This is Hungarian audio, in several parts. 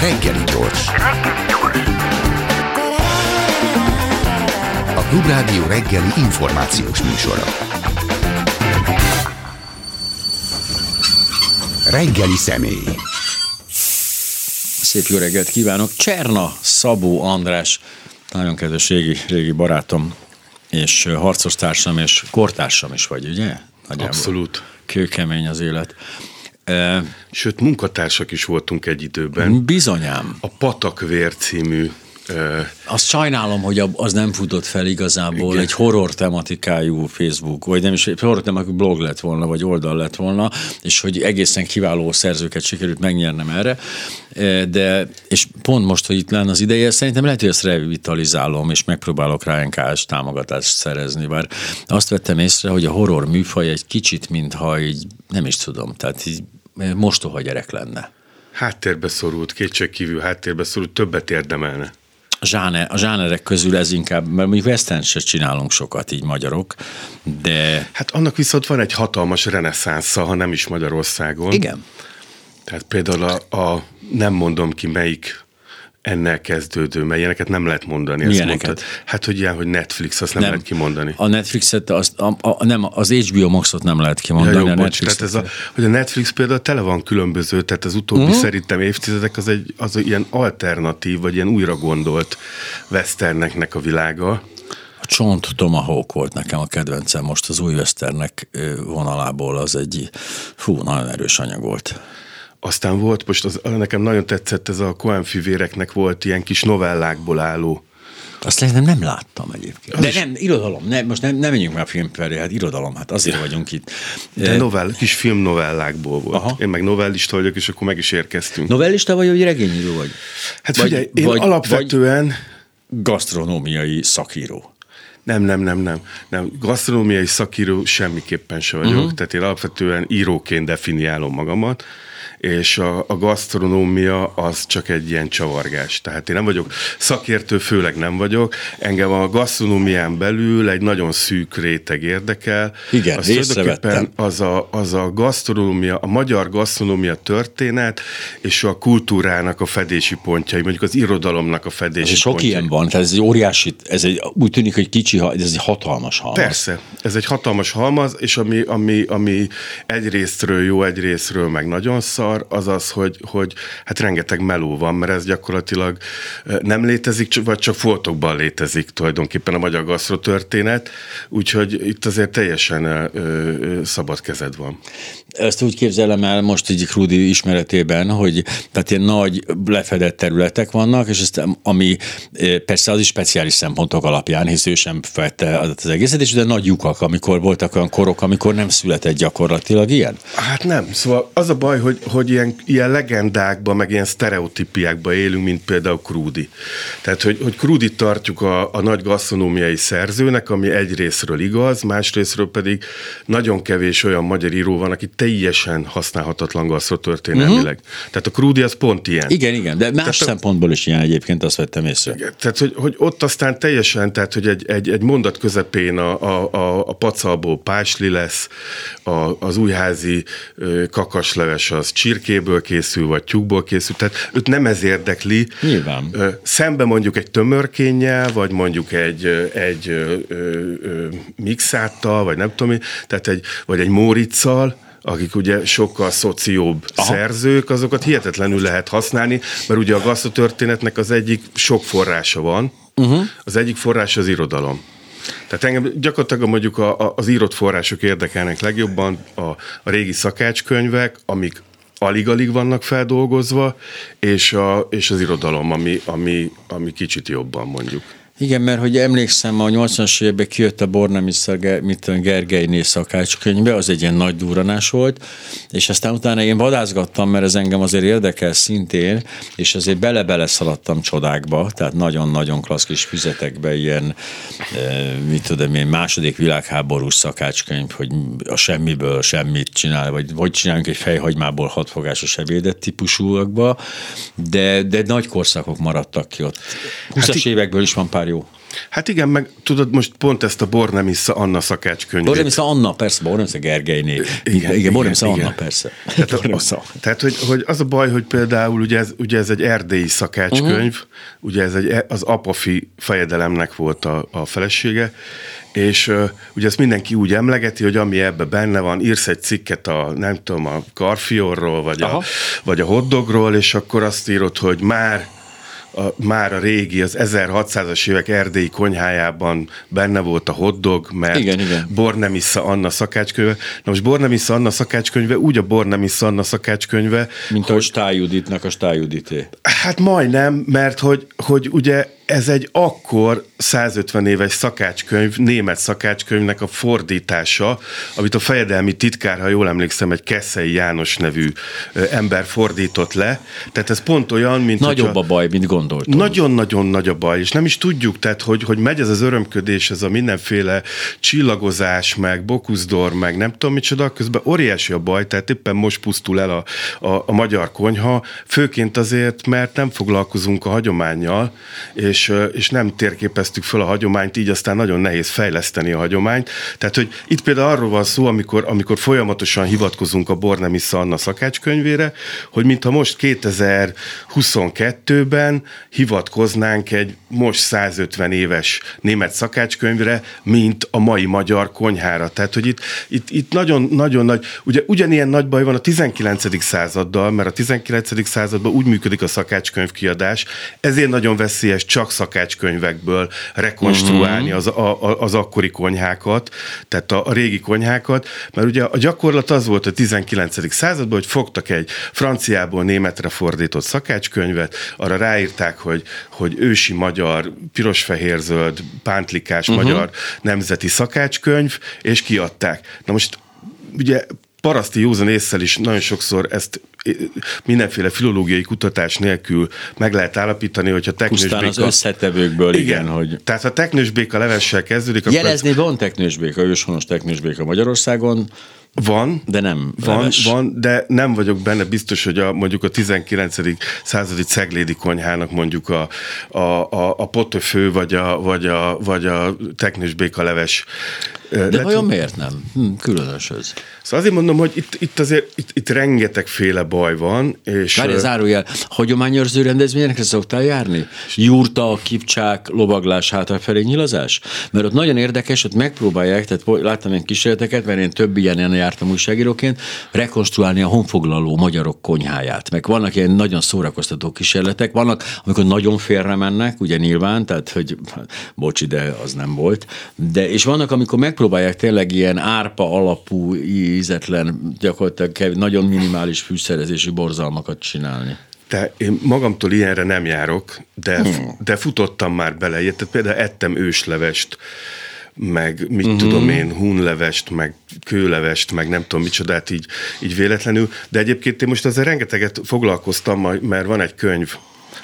Reggeli gyors. A Klubrádió reggeli információs műsora. Reggeli személy. Szép jó reggelt kívánok! Cserna Szabó András, nagyon kedves régi, régi barátom, és harcostársam, és kortársam is vagy, ugye? Nagyjából. Abszolút. Kőkemény az élet. Sőt, munkatársak is voltunk egy időben. Bizonyám. A Patakvér című azt sajnálom, hogy az nem futott fel igazából Igen. egy horror tematikájú Facebook, vagy nem is egy horror tematikájú blog lett volna, vagy oldal lett volna, és hogy egészen kiváló szerzőket sikerült megnyernem erre, de, és pont most, hogy itt lenne az ideje, szerintem lehet, hogy ezt revitalizálom, és megpróbálok rá NKS támogatást szerezni, bár azt vettem észre, hogy a horror műfaj egy kicsit, mintha így, nem is tudom, tehát így mostoha gyerek lenne. Háttérbe szorult, kétségkívül háttérbe szorult, többet érdemelne a, zsáner, a zsánerek közül ez inkább, mert mondjuk western se csinálunk sokat így magyarok, de... Hát annak viszont van egy hatalmas reneszánsza, ha nem is Magyarországon. Igen. Tehát például a, a nem mondom ki melyik ennél kezdődő, mert ilyeneket nem lehet mondani. Milyeneket? Mondtad. Hát, hogy ilyen, hogy Netflix, azt nem, nem. lehet kimondani. A Netflixet, azt, a, a, nem, az HBO Maxot nem lehet kimondani. Ja, jó, a bocs, tehát ez a, hogy a Netflix például tele van különböző, tehát az utóbbi uh-huh. szerintem évtizedek az egy az ilyen alternatív, vagy ilyen újra gondolt westerneknek a világa. A Csont Tomahawk volt nekem a kedvencem most az új westernek vonalából, az egy fú, nagyon erős anyag volt. Aztán volt, most az, nekem nagyon tetszett ez a Coen fivéreknek volt ilyen kis novellákból álló azt szerintem nem láttam egyébként. Az De is... nem, irodalom, ne, most nem, nem menjünk már film felé, hát irodalom, hát azért vagyunk itt. De novell, kis film novellákból volt. Aha. Én meg novellista vagyok, és akkor meg is érkeztünk. Novellista vagy, vagy regényíró vagy? Hát vagy, figyelj, én vagy, alapvetően... Vagy gasztronómiai szakíró. Nem, nem, nem, nem. nem. Gasztronómiai szakíró semmiképpen se vagyok. Uh-huh. Tehát én alapvetően íróként definiálom magamat és a, a gasztronómia az csak egy ilyen csavargás. Tehát én nem vagyok szakértő, főleg nem vagyok. Engem a gasztronómián belül egy nagyon szűk réteg érdekel. Igen, az észrevettem. Az a, az a gasztronómia, a magyar gasztronómia történet, és a kultúrának a fedési pontjai, mondjuk az irodalomnak a fedési sok pontjai. ilyen van, tehát ez egy óriási, ez egy, úgy tűnik, hogy kicsi, ez egy hatalmas halmaz. Persze, ez egy hatalmas halmaz, és ami, ami, ami egyrésztről jó, egyrésztről meg nagyon szar, az az, hogy, hogy hát rengeteg meló van, mert ez gyakorlatilag nem létezik, vagy csak foltokban létezik tulajdonképpen a magyar gasztrotörténet, úgyhogy itt azért teljesen szabad kezed van. Ezt úgy képzelem el most így Krudi ismeretében, hogy tehát ilyen nagy lefedett területek vannak, és ezt, ami persze az is speciális szempontok alapján, hisz ő sem fette az egészet, és de nagy lyukak, amikor voltak olyan korok, amikor nem született gyakorlatilag ilyen? Hát nem, szóval az a baj, hogy, hogy hogy ilyen, ilyen legendákban, meg ilyen sztereotípiákban élünk, mint például Krúdi. Tehát, hogy, hogy Krúdi tartjuk a, a nagy gasztronómiai szerzőnek, ami egyrésztről igaz, másrésztről pedig nagyon kevés olyan magyar író van, aki teljesen használhatatlan gasztrotörténelmileg. Uh-huh. Tehát a Krúdi az pont ilyen. Igen, igen, de más tehát, szempontból is ilyen egyébként, azt vettem észre. Igen, tehát, hogy, hogy ott aztán teljesen, tehát, hogy egy, egy, egy mondat közepén a, a, a, a pacalból pásli lesz, a, az újházi kakasleves az csirkéből készül, vagy tyúkból készül, tehát őt nem ez érdekli. Nyilván. Szembe mondjuk egy tömörkénnyel, vagy mondjuk egy, egy ö, ö, mixáttal, vagy nem tudom, tehát egy, vagy egy móriczal, akik ugye sokkal szocióbb Aha. szerzők, azokat hihetetlenül lehet használni, mert ugye a gasztotörténetnek az egyik sok forrása van, uh-huh. az egyik forrás az irodalom. Tehát engem gyakorlatilag mondjuk a, a, az írott források érdekelnek legjobban, a, a régi szakácskönyvek, amik alig-alig vannak feldolgozva, és, a, és az irodalom, ami, ami, ami kicsit jobban mondjuk. Igen, mert hogy emlékszem, a 80-as években kijött a Bornemiszer Gergelyné szakácskönyve, az egy ilyen nagy duranás volt, és aztán utána én vadázgattam, mert ez engem azért érdekel szintén, és azért bele-bele szaladtam csodákba, tehát nagyon-nagyon klassz kis füzetekbe ilyen, e, mit tudom én, második világháborús szakácskönyv, hogy a semmiből semmit csinál, vagy hogy csináljunk egy fejhagymából hatfogásos ebédet típusúakba, de, de nagy korszakok maradtak ki ott. 20-as hát évekből is van pár jó. Hát igen, meg tudod, most pont ezt a Bornemisza Anna szakácskönyvét. Bornemisza Anna, persze, Bornemisza Gergelyné. Igen, igen, igen Bornemisza Anna, persze. Tehát, a, tehát hogy, hogy, az a baj, hogy például ugye ez, ugye ez egy erdélyi szakácskönyv, uh-huh. ugye ez egy, az apafi fejedelemnek volt a, a felesége, és uh, ugye ezt mindenki úgy emlegeti, hogy ami ebbe benne van, írsz egy cikket a, nem tudom, a karfiorról, vagy a, vagy a hoddogról, és akkor azt írod, hogy már a, már a régi, az 1600-as évek erdélyi konyhájában benne volt a hoddog, mert igen, igen. Bornemissa Anna szakácskönyve. Na most Bornemissa Anna szakácskönyve úgy a Bornemissa Anna szakácskönyve, Mint hogy, a Stájuditnak a Stájudité. Hát majdnem, mert hogy, hogy ugye ez egy akkor 150 éves szakácskönyv, német szakácskönyvnek a fordítása, amit a fejedelmi titkár, ha jól emlékszem, egy Keszei János nevű ember fordított le. Tehát ez pont olyan, mint... Nagyobb a baj, mint gondoltam. Nagyon-nagyon nagy a baj, és nem is tudjuk, tehát hogy, hogy megy ez az örömködés, ez a mindenféle csillagozás, meg bokuszdor, meg nem tudom micsoda, közben óriási a baj, tehát éppen most pusztul el a, a, a magyar konyha, főként azért, mert nem foglalkozunk a hagyományjal, és és, és nem térképeztük föl a hagyományt, így aztán nagyon nehéz fejleszteni a hagyományt. Tehát, hogy itt például arról van szó, amikor, amikor folyamatosan hivatkozunk a Bornemisza Anna szakácskönyvére, hogy mintha most 2022-ben hivatkoznánk egy most 150 éves német szakácskönyvre, mint a mai magyar konyhára. Tehát, hogy itt, itt, itt nagyon, nagyon nagy, ugye ugyanilyen nagy baj van a 19. századdal, mert a 19. században úgy működik a szakácskönyvkiadás, ezért nagyon veszélyes csak szakácskönyvekből rekonstruálni az, a, az akkori konyhákat, tehát a, a régi konyhákat, mert ugye a gyakorlat az volt a 19. században, hogy fogtak egy franciából németre fordított szakácskönyvet, arra ráírták, hogy, hogy ősi magyar, piros-fehér-zöld, pántlikás uh-huh. magyar nemzeti szakácskönyv, és kiadták. Na most ugye paraszti józan észsel is nagyon sokszor ezt mindenféle filológiai kutatás nélkül meg lehet állapítani, hogyha teknősbéka... Pusztán az összetevőkből, igen, igen hogy... Tehát ha teknősbéka levessel kezdődik... Jelezni akkor... van teknősbéka, őshonos teknősbéka Magyarországon, van. De nem Van, leves. van, de nem vagyok benne biztos, hogy a, mondjuk a 19. századi ceglédi konyhának mondjuk a, a, a, a potöfő vagy a, vagy a, vagy a teknősbéka leves de Lett, vajon miért nem? Hm, különös ez. Szóval azért mondom, hogy itt, itt azért itt, itt rengetegféle baj van. És Várj, zárójel, hagyományőrző rendezvényekre szoktál járni? Jurta, kipcsák, lovaglás, hátrafelé nyilazás? Mert ott nagyon érdekes, ott megpróbálják, tehát láttam ilyen kísérleteket, mert én több ilyen jártam újságíróként, rekonstruálni a honfoglaló magyarok konyháját. Meg vannak ilyen nagyon szórakoztató kísérletek, vannak, amikor nagyon félre mennek, ugye nyilván, tehát hogy bocsi, de az nem volt. De, és vannak, amikor meg megpróbálják tényleg ilyen árpa alapú, ízetlen, gyakorlatilag nagyon minimális fűszerezési borzalmakat csinálni. De én magamtól ilyenre nem járok, de, hmm. de futottam már bele. Tehát például ettem őslevest, meg mit uh-huh. tudom én, hunlevest, meg kőlevest, meg nem tudom micsodát így, így véletlenül. De egyébként én most ezzel rengeteget foglalkoztam, mert van egy könyv,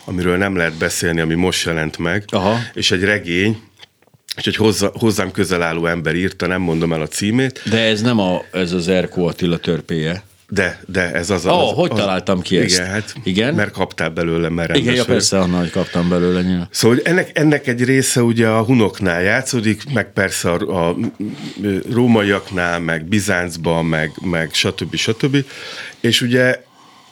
amiről nem lehet beszélni, ami most jelent meg, Aha. és egy regény, és egy hozzá, hozzám közel álló ember írta, nem mondom el a címét. De ez nem a, ez az Erkó Attila törpéje. De, de ez az. Ó, az, hogy az, találtam ki ezt? Igen, hát, igen? mert kaptál belőle, mert Igen, ja, persze, annál, hogy kaptam belőle. Nyilván. Szóval ennek, ennek egy része ugye a hunoknál játszódik, meg persze a, a rómaiaknál, meg Bizáncban, meg, meg stb. stb. És ugye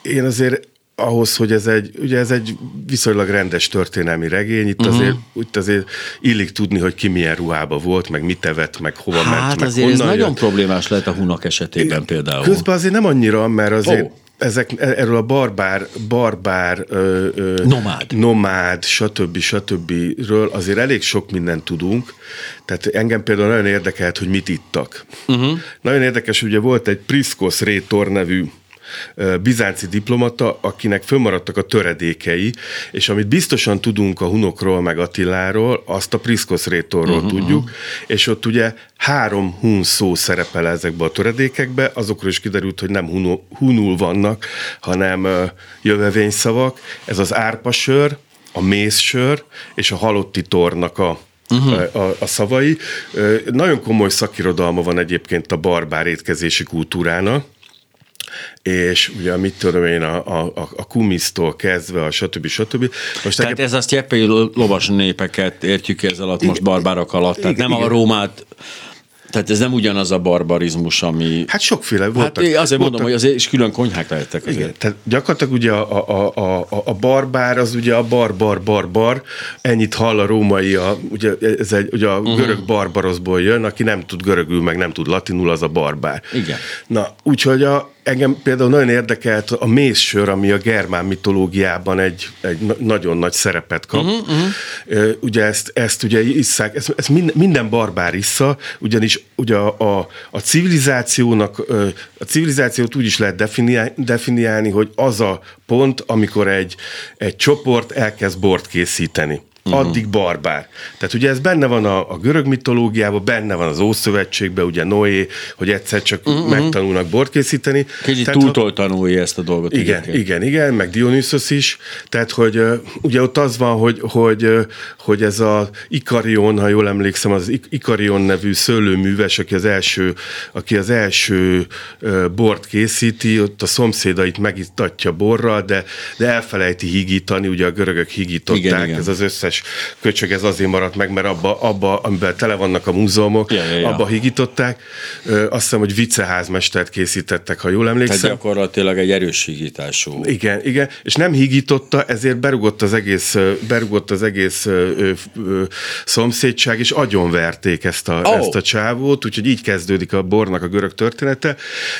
én azért ahhoz, hogy ez egy, ugye ez egy viszonylag rendes történelmi regény, itt, uh-huh. azért, itt azért illik tudni, hogy ki milyen ruhába volt, meg mit evett, meg hova hát ment, meg azért ez jött. nagyon problémás lehet a hunak esetében é, például. Közben azért nem annyira, mert azért oh ezek, erről a barbár, barbár ö, ö, nomád. nomád, stb. stb. ről azért elég sok mindent tudunk. Tehát engem például nagyon érdekelt, hogy mit ittak. Uh-huh. Nagyon érdekes, ugye volt egy Priskos Rétor nevű bizánci diplomata, akinek fönnmaradtak a töredékei, és amit biztosan tudunk a hunokról, meg Attiláról, azt a Priskos rétorról uh-huh. tudjuk, és ott ugye három hun szó szerepel ezekbe a töredékekbe, azokról is kiderült, hogy nem hunul, hunul vannak, hanem jövevényszavak. Ez az árpasör, a mézsör és a halotti tornak a uh-huh. a, a szavai. Nagyon komoly szakirodalma van egyébként a barbár étkezési kultúrának, és ugye mit tudom én, a, a, a kumisztól kezdve, a stb. stb. Most tehát ez azt jeppei lovas népeket értjük ezzel alatt most barbárok alatt, tehát nem igen. a Rómát tehát ez nem ugyanaz a barbarizmus, ami... Hát sokféle voltak. Hát én azért voltak, mondom, hogy azért is külön konyhák lehettek azért. Igen, tehát gyakorlatilag ugye a, a, a, a, a barbár az ugye a barbar barbar, ennyit hall a római, a, ugye ez egy, ugye a uh-huh. görög barbarozból jön, aki nem tud görögül, meg nem tud latinul, az a barbár. Igen. Na, úgyhogy a, Engem például nagyon érdekelt a mézsör, ami a germán mitológiában egy, egy nagyon nagy szerepet kap. Uh-huh, uh-huh. Ugye ezt, ezt ugye isszák, ezt, ezt minden, minden barbár issza, ugyanis ugye a, a, a civilizációnak, a civilizációt úgy is lehet definiálni, definiálni, hogy az a pont, amikor egy, egy csoport elkezd bort készíteni. Addig barbár. Tehát ugye ez benne van a, a görög mitológiában, benne van az Ószövetségben, ugye Noé, hogy egyszer csak uh-huh. megtanulnak bort készíteni. Kicsit túltolta Noé ezt a dolgot. Igen, igen, igen, igen, meg Dionysos is. Tehát, hogy ugye ott az van, hogy, hogy, hogy ez az Ikarion, ha jól emlékszem, az Ikarion nevű szőlőműves, aki az első, aki az első bort készíti, ott a szomszédait megitatja borral, de, de elfelejti higítani, ugye a görögök higították, igen, igen. ez az összes összes köcsög ez azért maradt meg, mert abba, abba amiben tele vannak a múzeumok, ja, ja, ja. abba higították. Azt hiszem, hogy viceházmestert készítettek, ha jól emlékszem. Tehát gyakorlatilag egy erős higítású. Igen, igen, és nem higította, ezért berugott az egész, berugott az egész ö, ö, ö, szomszédság, és agyonverték ezt a, oh. ezt a csávót, úgyhogy így kezdődik a bornak a görög története.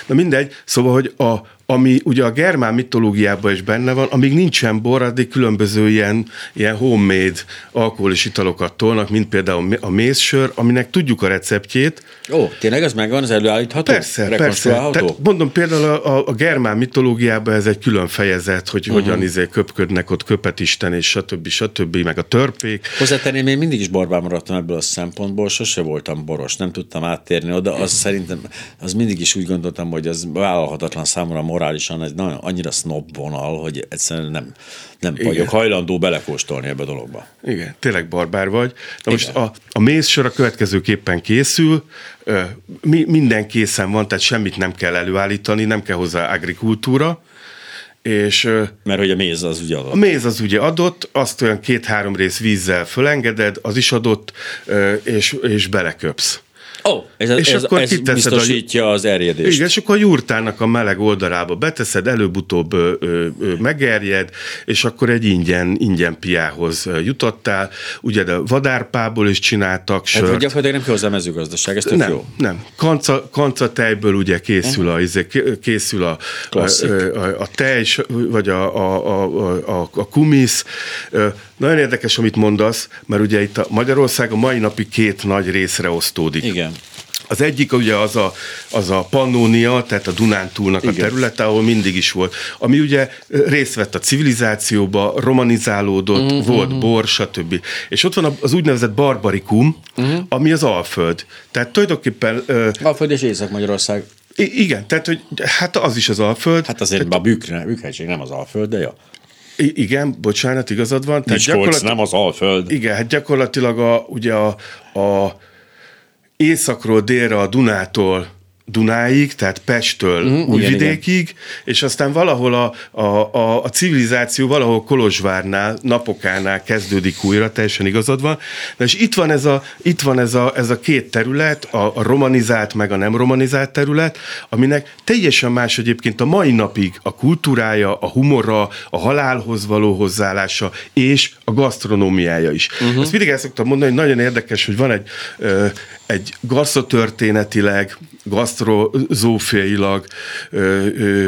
Na mindegy, szóval, hogy a, ami ugye a germán mitológiában is benne van, amíg nincsen bor, addig különböző ilyen, ilyen homemade alkoholis italokat tolnak, mint például a mézsör, aminek tudjuk a receptjét. Ó, tényleg ez megvan, az előállítható? Persze, persze. Tehát mondom, például a, a, a germán mitológiában ez egy külön fejezet, hogy uh-huh. hogyan izé köpködnek ott köpetisten, és stb. stb. meg a törpék. Hozzátenném, én mindig is borbán maradtam ebből a szempontból, sose voltam boros, nem tudtam áttérni oda, az szerintem, az mindig is úgy gondoltam, hogy az vállalhatatlan számomra morálisan egy nagyon, annyira snob vonal, hogy egyszerűen nem, nem Igen. vagyok hajlandó belekóstolni ebbe a dologba. Igen, tényleg barbár vagy. Na most a, a mézsor a következőképpen készül, mi, minden készen van, tehát semmit nem kell előállítani, nem kell hozzá agrikultúra, és, Mert hogy a méz az ugye adott. A méz az ugye adott, azt olyan két-három rész vízzel fölengeded, az is adott, és, és beleköpsz. Ó, oh, ez, és ez, akkor ez biztosítja a, az erjedést. Igen, és akkor a jurtának a meleg oldalába beteszed, előbb-utóbb ö, ö, ö, megerjed, és akkor egy ingyen, ingyen piához jutottál. Ugye de vadárpából is csináltak sört. Hát, gyakorlatilag nem hozzá mezőgazdaság, ez tök nem, jó. Nem, kanca, kanca tejből ugye készül a, izé, készül a, a, a, a tej, vagy a, a, a, a, a kumisz. Nagyon érdekes, amit mondasz, mert ugye itt a Magyarország a mai napig két nagy részre osztódik. Igen. Az egyik ugye az a, az a Pannonia, tehát a Dunántúlnak Igen. a területe, ahol mindig is volt, ami ugye részt vett a civilizációba, romanizálódott, uh-huh. volt bor, stb. És ott van az úgynevezett barbarikum, uh-huh. ami az Alföld. Tehát tulajdonképpen... Uh, Alföld és Észak-Magyarország. Igen, tehát hogy hát az is az Alföld. Hát azért tehát, a Bükkhegység nem az Alföld, de jó. I- igen, bocsánat, igazad van. Tehát Miskolc, nem az Alföld. Igen, hát gyakorlatilag a, ugye a, a északról délre a Dunától Dunáig, tehát Pesttől mm, Újvidékig, igen, és aztán valahol a, a, a, a civilizáció valahol Kolozsvárnál, Napokánál kezdődik újra, teljesen igazad van. Na és itt van ez a, itt van ez a, ez a két terület, a, a romanizált meg a nem romanizált terület, aminek teljesen más egyébként a mai napig a kultúrája, a humora, a halálhoz való hozzáállása és a gasztronómiája is. Uh-huh. Ezt mindig el szoktam mondani, hogy nagyon érdekes, hogy van egy, ö, egy gasztrotörténetileg, gasztrozófiailag ö,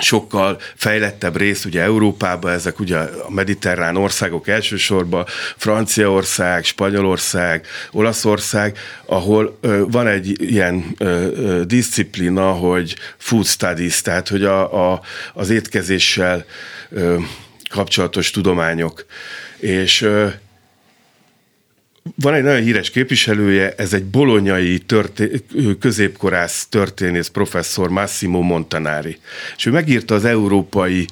sokkal fejlettebb rész, ugye Európában, ezek ugye a mediterrán országok elsősorban, Franciaország, Spanyolország, Olaszország, ahol ö, van egy ilyen ö, disziplina, hogy food studies, tehát hogy a, a, az étkezéssel ö, kapcsolatos tudományok. És ö, van egy nagyon híres képviselője, ez egy bolonyai történ- középkorász történész professzor Massimo Montanari. És ő megírta az európai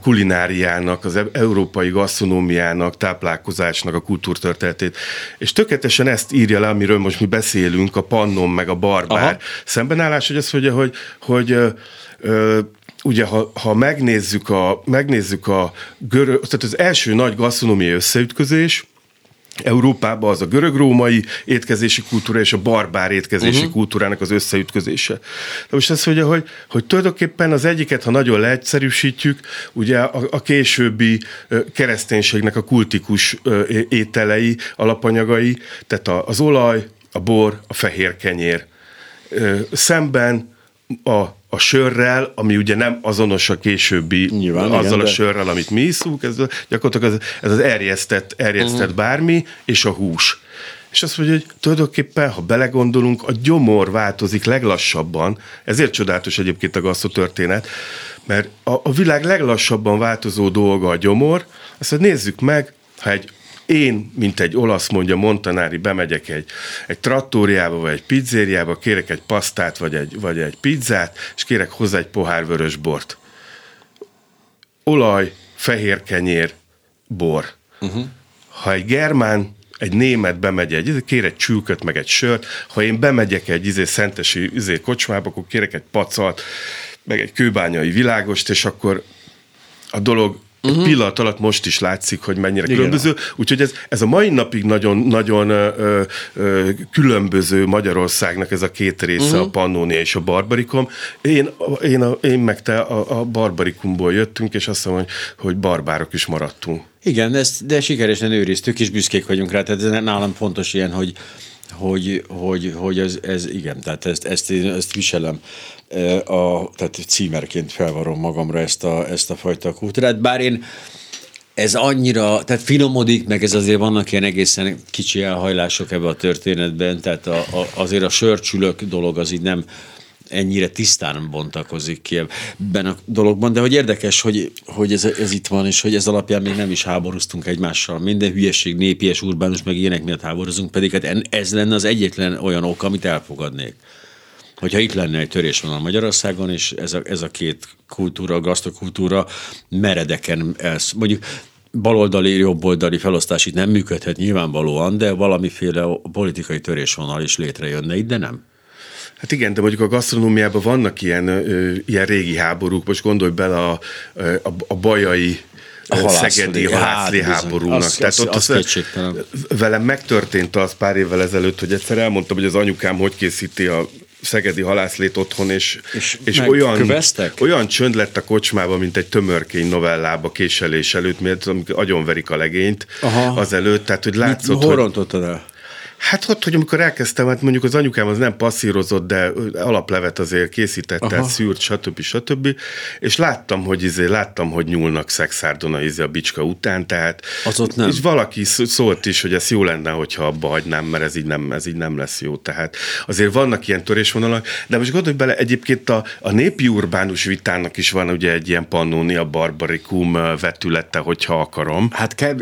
kulináriának, az e- európai gasztronómiának, táplálkozásnak a kultúrtörténetét. És tökéletesen ezt írja le, amiről most mi beszélünk, a pannon meg a barbár Aha. szembenállás, hogy azt mondja, hogy, hogy ö, ugye, ha, ha megnézzük a, megnézzük a görög, tehát az első nagy gasztronómiai összeütközés, Európában az a görög-római étkezési kultúra és a barbár étkezési uh-huh. kultúrának az összeütközése. De most azt mondja, hogy, hogy tulajdonképpen az egyiket, ha nagyon leegyszerűsítjük, ugye a, a későbbi kereszténységnek a kultikus ételei, alapanyagai, tehát az olaj, a bor, a fehér kenyér. Szemben a a sörrel, ami ugye nem azonos a későbbi Nyilván, azzal igen, a de... sörrel, amit mi iszunk, ez gyakorlatilag ez, ez az erjesztett, erjesztett uh-huh. bármi, és a hús. És azt mondja, hogy tulajdonképpen, ha belegondolunk, a gyomor változik leglassabban, ezért csodálatos egyébként a gasztro történet, mert a, a világ leglassabban változó dolga a gyomor, azt mondja, nézzük meg, ha egy én, mint egy olasz mondja Montanári, bemegyek egy, egy trattóriába, vagy egy pizzériába, kérek egy pasztát, vagy egy, vagy egy pizzát, és kérek hozzá egy pohár vörös bort. Olaj, fehér kenyér, bor. Uh-huh. Ha egy germán egy német bemegy egy, kér egy csülköt, meg egy sört, ha én bemegyek egy izé, szentesi izé, kocsmába, akkor kérek egy pacat, meg egy kőbányai világost, és akkor a dolog uh-huh. egy pillanat alatt most is látszik, hogy mennyire Igen. különböző. Úgyhogy ez, ez a mai napig nagyon, nagyon ö, ö, különböző Magyarországnak ez a két része, uh-huh. a Pannonia és a Barbarikum. Én, én, a, én meg te a, a Barbarikumból jöttünk, és azt mondom, hogy, hogy barbárok is maradtunk. Igen, ezt, de sikeresen őriztük, és büszkék vagyunk rá. Tehát ez nálam fontos ilyen, hogy hogy, hogy, hogy ez, ez, igen, tehát ezt, ezt, én, ezt viselem, e, a, tehát címerként felvarom magamra ezt a, ezt a fajta kultúrát, bár én ez annyira, tehát finomodik, meg ez azért vannak ilyen egészen kicsi elhajlások ebbe a történetben, tehát a, a, azért a sörcsülök dolog az így nem, ennyire tisztán bontakozik ki ebben a dologban, de hogy érdekes, hogy, hogy ez, ez itt van, és hogy ez alapján még nem is háborúztunk egymással. Minden hülyeség, népies, urbánus, meg ilyenek miatt háborúzunk, pedig hát ez lenne az egyetlen olyan ok, amit elfogadnék. Hogyha itt lenne egy törésvonal Magyarországon, és ez a, ez a két kultúra, a gasztokultúra meredeken elsz, mondjuk baloldali, jobboldali felosztás itt nem működhet nyilvánvalóan, de valamiféle politikai törésvonal is létrejönne itt, de nem. Hát igen, de mondjuk a gasztronómiában vannak ilyen, ö, ilyen régi háborúk, most gondolj bele a, a, a bajai a szegedi halászli hát, háborúnak. Az, Tehát az, ott az, az velem megtörtént az pár évvel ezelőtt, hogy egyszer elmondtam, hogy az anyukám hogy készíti a szegedi halászlét otthon, és, és, és olyan, olyan csönd lett a kocsmában, mint egy tömörkény novellába késelés előtt, mert amikor agyonverik a legényt Aha. az előtt, tehát hogy látszott, Mit, hogy... el? Hát ott, hogy amikor elkezdtem, hát mondjuk az anyukám az nem passzírozott, de alaplevet azért készített, tehát szűrt, stb. stb. És láttam, hogy izé, láttam, hogy nyúlnak szexárdona izé a bicska után, tehát az ott nem. és valaki szólt is, hogy ez jó lenne, hogyha abba hagynám, mert ez így nem, ez így nem lesz jó. Tehát azért vannak ilyen törésvonalak, de most gondolj bele, egyébként a, a népi urbánus vitának is van ugye egy ilyen pannónia barbarikum vetülete, hogyha akarom. Hát kell,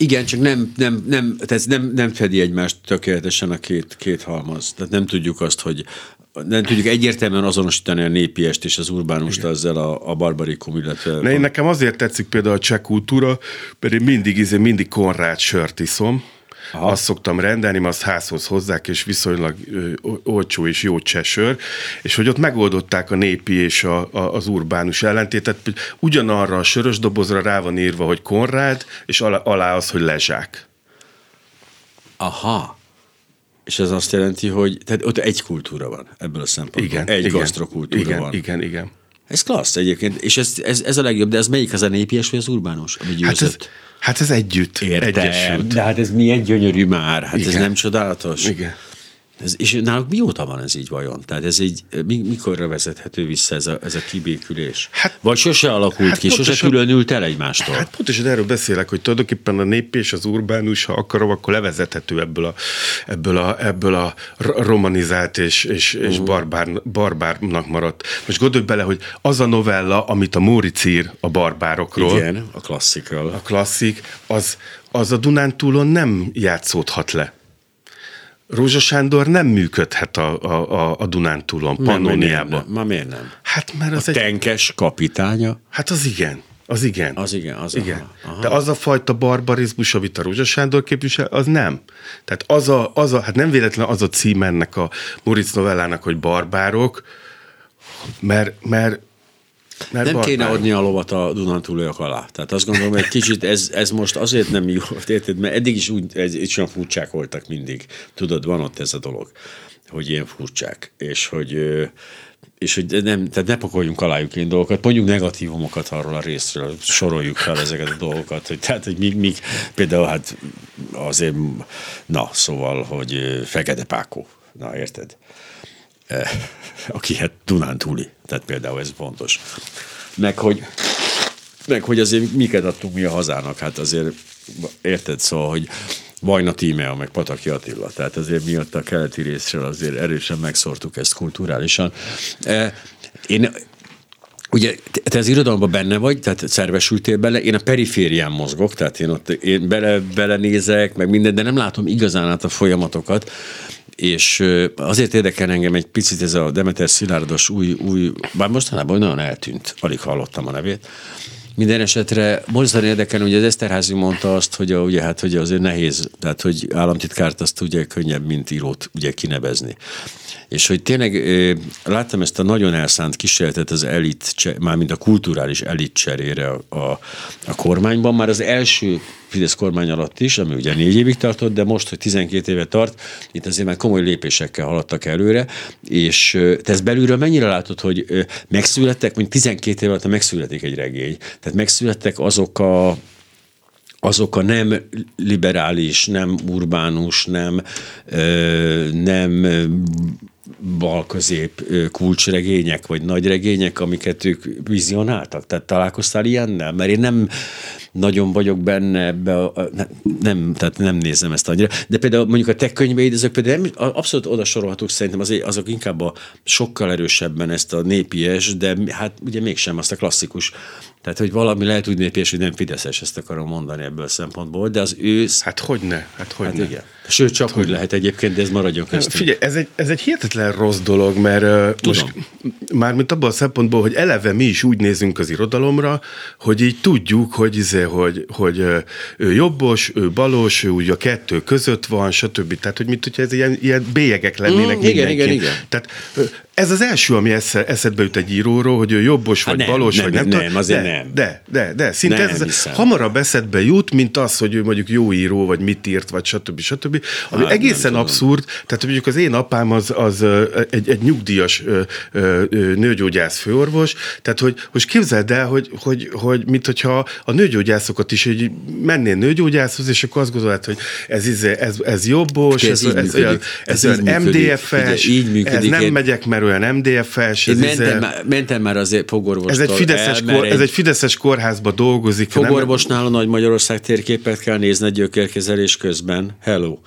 igen, csak nem, nem, nem, tehát nem, nem fedi egymást tökéletesen a két, két halmaz. Tehát nem tudjuk azt, hogy nem tudjuk egyértelműen azonosítani a népiest és az urbánust ezzel a, a barbarikum, illetve... Ne, nekem azért tetszik például a cseh kultúra, mert én mindig, izé, mindig Konrád sört iszom, Aha. Azt szoktam rendelni, azt házhoz hozzák, és viszonylag olcsó és jó csesör, és hogy ott megoldották a népi és a, a, az urbánus ellentétet, ugyanarra a sörös dobozra rá van írva, hogy Konrád, és alá, alá az, hogy lezsák. Aha. És ez azt jelenti, hogy tehát ott egy kultúra van ebből a szempontból. Igen, egy igen, gasztrokultúra igen, van. Igen, igen, Ez klassz egyébként, és ez, ez, ez a legjobb, de ez melyik az a népies vagy az urbánus, ami győzött? Hát ez, Hát ez együtt. Értem, egyesült. de hát ez milyen gyönyörű már, hát Igen. ez nem csodálatos. Igen. Ez, és náluk mióta van ez így vajon? Tehát ez egy, mikorra vezethető vissza ez a, ez a kibékülés? Hát, Vagy sose alakult hát ki, sose különült el egymástól? Hát pontosan erről beszélek, hogy tulajdonképpen a nép és az urbánus, ha akarom, akkor levezethető ebből a, ebből a, ebből a romanizált és, és, és uh-huh. barbár, barbárnak maradt. Most gondolj bele, hogy az a novella, amit a Móricz ír a barbárokról. Igen, a klasszikról. A klasszik, az, az a Dunántúlon nem játszódhat le. Rózsa Sándor nem működhet a, a, a Dunántúlon, Pannóniában. Ma miért nem? Hát mert az A egy... tenkes kapitánya? Hát az igen. Az igen. Az igen, az igen. aha, aha. De az a fajta barbarizmus, amit a Rózsa Sándor képvisel, az nem. Tehát az a, az a hát nem véletlen az a cím ennek a Moritz novellának, hogy barbárok, mert, mert mert Nem kéne barbárok. adni a lovat a Dunántúliak alá. Tehát azt gondolom, hogy egy kicsit ez, ez most azért nem jó, érted? Mert eddig is úgy, ez, is olyan furcsák voltak mindig. Tudod, van ott ez a dolog, hogy ilyen furcsák. És hogy, és hogy nem, tehát ne pakoljunk alájuk ilyen dolgokat, mondjuk negatívumokat arról a részről, soroljuk fel ezeket a dolgokat, hogy, tehát, hogy mi, mi, például hát azért, na, szóval, hogy Fekete Pákó, na érted? Eh, aki hát Dunántúli, tehát például ez fontos. Meg hogy, meg hogy azért miket adtunk mi a hazának, hát azért érted, szóval, hogy Vajna Tímea, meg Pataki Attila, tehát azért miatt a keleti részről azért erősen megszórtuk ezt kulturálisan. Eh, Én Ugye te az irodalomban benne vagy, tehát szervesültél bele, én a periférián mozgok, tehát én ott én bele, belenézek, meg minden, de nem látom igazán át a folyamatokat, és azért érdekel engem egy picit ez a Demeter Szilárdos új, új bár mostanában nagyon eltűnt, alig hallottam a nevét, minden esetre mostan érdekel, hogy az Eszterházi mondta azt, hogy a, ugye, hát, hogy azért nehéz, tehát hogy államtitkárt azt ugye könnyebb, mint írót ugye kinevezni. És hogy tényleg láttam ezt a nagyon elszánt kísérletet az elit, mármint a kulturális elit cserére a, a, a kormányban, már az első Fidesz kormány alatt is, ami ugye négy évig tartott, de most, hogy 12 éve tart, itt azért már komoly lépésekkel haladtak előre, és te ezt belülről mennyire látod, hogy megszülettek, mint 12 év alatt megszületik egy regény, tehát megszülettek azok a azok a nem liberális, nem urbánus, nem, nem balközép kulcsregények, vagy nagy regények, amiket ők vizionáltak? Tehát találkoztál ilyennel? Mert én nem nagyon vagyok benne ebbe, a, a- ne- nem, tehát nem nézem ezt annyira. De például mondjuk a te könyveid, ezek például nem, abszolút oda sorolhatók szerintem, azért azok inkább a sokkal erősebben ezt a népies, de hát ugye mégsem azt a klasszikus. Tehát, hogy valami lehet úgy népies, hogy nem fideszes, ezt akarom mondani ebből a szempontból, de az ősz, Hát hogy ne? Hát hogy hát ne? igen. Sőt, csak úgy lehet egyébként, de ez maradjon köztünk. Figyelj, ez egy, ez egy hihetetlen rossz dolog, mert uh, most mármint abban a szempontból, hogy eleve mi is úgy nézünk az irodalomra, hogy így tudjuk, hogy, izé, hogy, hogy ő jobbos, ő balos, ő úgy a kettő között van, stb. Tehát, hogy mint hogyha ez ilyen, ilyen bélyegek lennének Mm, igen, igen, igen. Tehát ez az első, ami esze, eszedbe jut egy íróról, hogy ő jobbos, vagy nem, balos, nem, vagy nem, nem, tudom. azért de, nem. De, de, de, szinte Nem ez hiszem. hamarabb eszedbe jut, mint az, hogy ő mondjuk jó író, vagy mit írt, vagy stb. stb. Ami Hát, nem egészen abszurd, tehát mondjuk az én apám az, az egy, egy nyugdíjas nőgyógyász főorvos, tehát hogy most képzeld el, hogy, hogy, hogy mint hogyha a nőgyógyászokat is hogy mennél nőgyógyászhoz, és akkor azt gondolod, hogy ez, izé- ez, ez jobbos, Ez ez, ez, olyan, Ez ez, így olyan működik. MDF-es, Ugye, így ez működik. nem Én- megyek, mert olyan MDF-es, Én mentem, izé- már, mentem már azért fogorvostól ez egy, fideszes el, kor, ez egy fideszes kórházba dolgozik. nem- Fogorvosnál a Nagy Magyarország térképet kell nézni egy gyökérkezelés közben. Hello.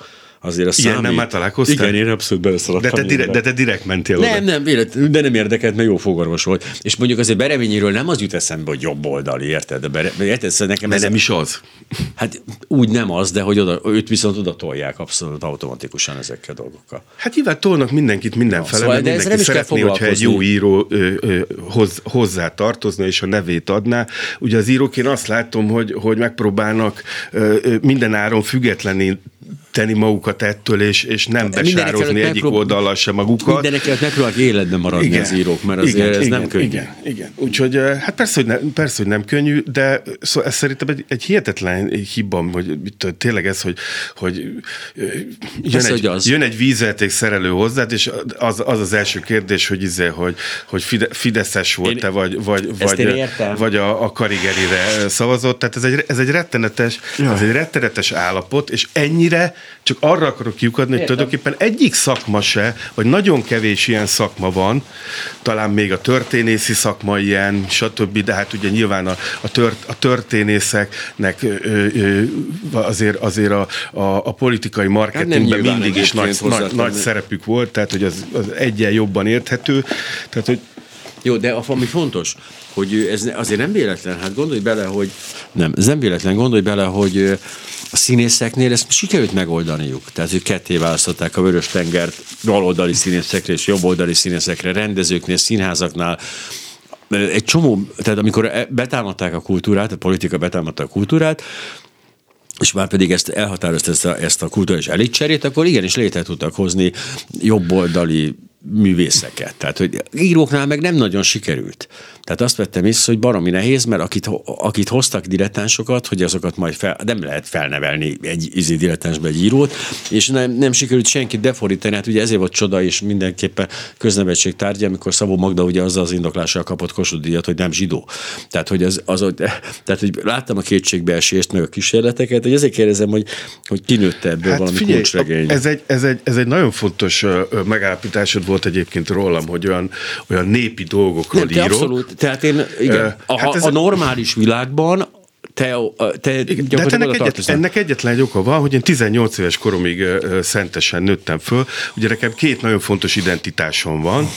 Azért a számít. nem már találkoztál? Igen, én abszolút de, beleszaladtam. te direkt, de te direkt mentél oda. Nem, nem, véletlenül, de nem érdekelt, mert jó fogorvos volt. És mondjuk azért Berevényiről nem az jut eszembe, hogy jobb oldali, érted? De Bere, érted? Szóval nekem De ez nem is az. Hát úgy nem az, de hogy oda, őt viszont oda tolják abszolút automatikusan ezekkel a dolgokkal. Hát nyilván tolnak mindenkit mindenfele, szóval, de mert ezzel mindenki nem is szeretné, hogyha egy jó író ö, ö, hoz, hozzá tartozna, és a nevét adná. Ugye az írók én azt látom, hogy, hogy megpróbálnak ö, ö, minden áron függetlenné tenni magukat ettől, és, és nem Mindenek besározni egyik megprób- oldallal sem magukat. Mindenek előtt megpróbálnak életben maradni igen. az írók, mert azért igen, ez igen, nem könnyű. Igen, igen. Úgyhogy hát persze, hogy, ne, persze, hogy nem könnyű, de szóval ez szerintem egy, egy hihetetlen hiba, hogy tényleg ez, hogy, hogy jön, Persze, egy, hogy az. jön egy vízvezeték szerelő hozzád, és az, az az első kérdés, hogy, izé, hogy, hogy Fide, Fideszes volt-e, vagy, vagy, vagy, vagy a, a Karigerire szavazott. Tehát ez egy, ez egy rettenetes, ez egy rettenetes állapot, és ennyire csak arra akarok kiukadni, hogy Értem. tulajdonképpen egyik szakma se, vagy nagyon kevés ilyen szakma van, talán még a történészi szakma ilyen, stb., de hát ugye nyilván a, a, tört, a történészeknek ö, ö, azért, azért a, a, a politikai marketingben Hát mindig is nagy, nagy, nagy szerepük volt, tehát hogy az, az egyen jobban érthető, tehát hogy Jó, de ami fontos, hogy ez azért nem véletlen, hát gondolj bele, hogy nem, ez nem véletlen, gondolj bele, hogy a színészeknél ezt sikerült megoldaniuk. Tehát, hogy ketté választották a vörös tengert baloldali színészekre és jobboldali színészekre, rendezőknél, színházaknál, egy csomó, tehát amikor e- betámadták a kultúrát, a politika betámadta a kultúrát, és már pedig ezt elhatározta ezt a, ezt a kulturális elitcserét, akkor igenis létre tudtak hozni jobboldali művészeket. Tehát, hogy íróknál meg nem nagyon sikerült. Tehát azt vettem észre, hogy baromi nehéz, mert akit, akit hoztak dilettánsokat, hogy azokat majd fel, nem lehet felnevelni egy izi dilettánsba egy írót, és nem, nem sikerült senkit defordítani, hát ugye ezért volt csoda, és mindenképpen köznevetség tárgya, amikor Szabó Magda ugye azzal az indoklással kapott Kossuth díjat, hogy nem zsidó. Tehát, hogy, az, az, tehát, hogy láttam a kétségbeesést, meg a kísérleteket, hogy ezért kérdezem, hogy, hogy kinőtte ebből hát valami figyelj, kulcsregény. Ez egy, ez, egy, ez egy nagyon fontos megállapításod volt egyébként rólam, hogy olyan, olyan népi dolgokról nem, írok. Abszolút, tehát én, igen, a, hát ez a normális világban te, te igen, de hát ennek, egyet, ennek egyetlen egy oka van, hogy én 18 éves koromig szentesen nőttem föl. Ugye nekem két nagyon fontos identitásom van.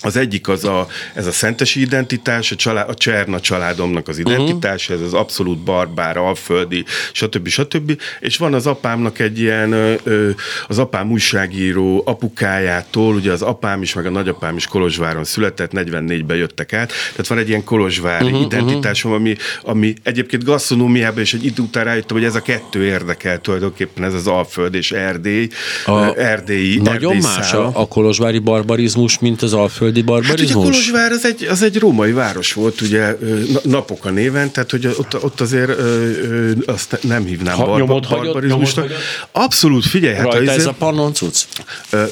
Az egyik az a, ez a szentesi identitás, a, család, a Cserna családomnak az identitása, uh-huh. ez az abszolút barbár, alföldi, stb. stb. És van az apámnak egy ilyen, az apám újságíró apukájától, ugye az apám is, meg a nagyapám is Kolozsváron született, 44-ben jöttek át, tehát van egy ilyen kolozsvári uh-huh, identitásom, ami, ami egyébként gasztronómiában és egy idő után rájöttem, hogy ez a kettő érdekel tulajdonképpen, ez az Alföld és Erdély, a, erdélyi, Nagyon erdély más a, a kolozsvári barbarizmus, mint az Alföld alföldi barbarizmus? Hát ugye Kolozsvár az egy, az egy római város volt, ugye napok a néven, tehát hogy ott, ott azért azt nem hívnám ha, barba, barbarizmusnak. Abszolút, figyelj. Hát Rajta ez a pannon cucc?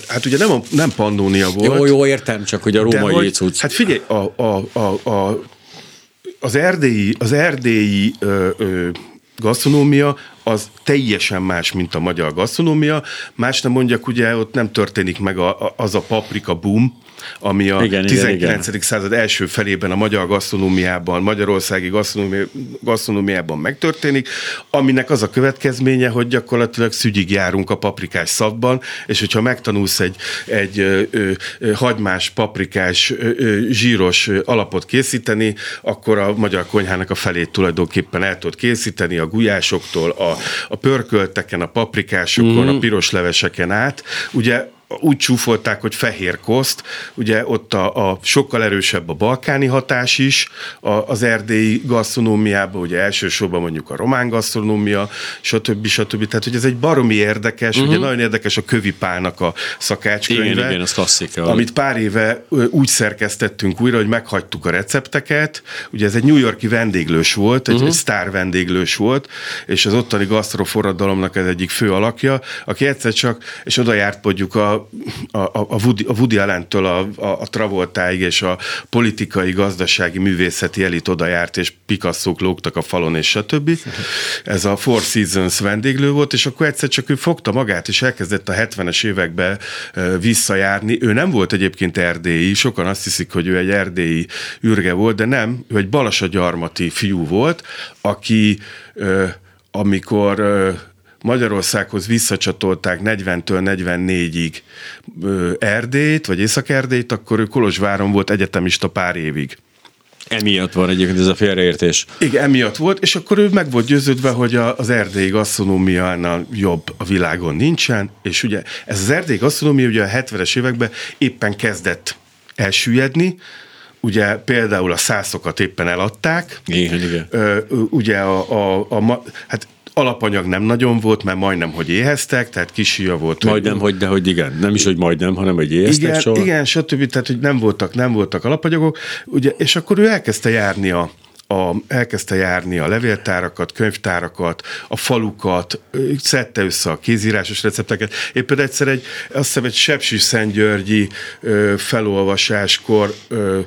Hát ugye nem, a, nem Pannónia volt. Jó, jó, értem, csak hogy a római cucc. Hát figyelj, a, a, a, a, az erdélyi, az erdélyi ö, ö, gasztronómia az teljesen más, mint a magyar gasztronómia. Más nem mondjak, ugye ott nem történik meg a, a, az a paprika boom, ami a igen, 19. Igen, igen. század első felében a magyar gasztronómiában, magyarországi gasztronómiában megtörténik, aminek az a következménye, hogy gyakorlatilag szügyig járunk a paprikás szavban, és hogyha megtanulsz egy, egy ö, ö, hagymás, paprikás, ö, ö, zsíros alapot készíteni, akkor a magyar konyhának a felét tulajdonképpen el tudod készíteni a gulyásoktól, a, a pörkölteken, a paprikásokon, mm. a piros leveseken át. Ugye úgy csúfolták, hogy fehér koszt, ugye ott a, a sokkal erősebb a balkáni hatás is a, az erdélyi gasztronómiában, ugye elsősorban mondjuk a román gasztronómia, stb. stb. Tehát, hogy ez egy baromi érdekes, uh-huh. ugye mhm. nagyon érdekes a Kövipálnak a szakácskönyve. Igen, igen, klasszika. Amit pár éve úgy szerkesztettünk újra, hogy meghagytuk a recepteket. Ugye ez egy New Yorki vendéglős volt, egy, uh-huh. egy sztár vendéglős volt, és az ottani gasztroforradalomnak ez egyik fő alakja, aki egyszer csak, és oda járt mondjuk a a, a, Woody, a Woody Allen-től a, a, a Travoltáig és a politikai, gazdasági, művészeti elit oda járt, és picasso lógtak a falon, és stb. Ez a Four Seasons vendéglő volt, és akkor egyszer csak ő fogta magát, és elkezdett a 70-es években visszajárni. Ő nem volt egyébként erdélyi, sokan azt hiszik, hogy ő egy erdélyi ürge volt, de nem, ő egy balasagyarmati fiú volt, aki amikor Magyarországhoz visszacsatolták 40-től 44-ig Erdélyt, vagy Észak-Erdélyt, akkor ő Kolozsváron volt egyetemista pár évig. Emiatt van egyébként ez a félreértés. Igen, emiatt volt, és akkor ő meg volt győződve, hogy az erdélyi gasztronómiánál jobb a világon nincsen, és ugye ez az erdélyi gasztronómia ugye a 70-es években éppen kezdett elsüllyedni, ugye például a szászokat éppen eladták. Igen, igen. Ugye a, a, a, a hát Alapanyag nem nagyon volt, mert majdnem, hogy éheztek, tehát kisíja volt. Majdnem, hogy, de hogy igen. Nem is, hogy majdnem, hanem, hogy éheztek igen, soha. Igen, stb. Tehát, hogy nem voltak, nem voltak alapanyagok. Ugye, és akkor ő elkezdte járni a, a, elkezdte járni a levéltárakat, könyvtárakat, a falukat, szedte össze a kézírásos recepteket. Éppen egyszer egy, azt hiszem egy Sepsi Szentgyörgyi ö, felolvasáskor ö,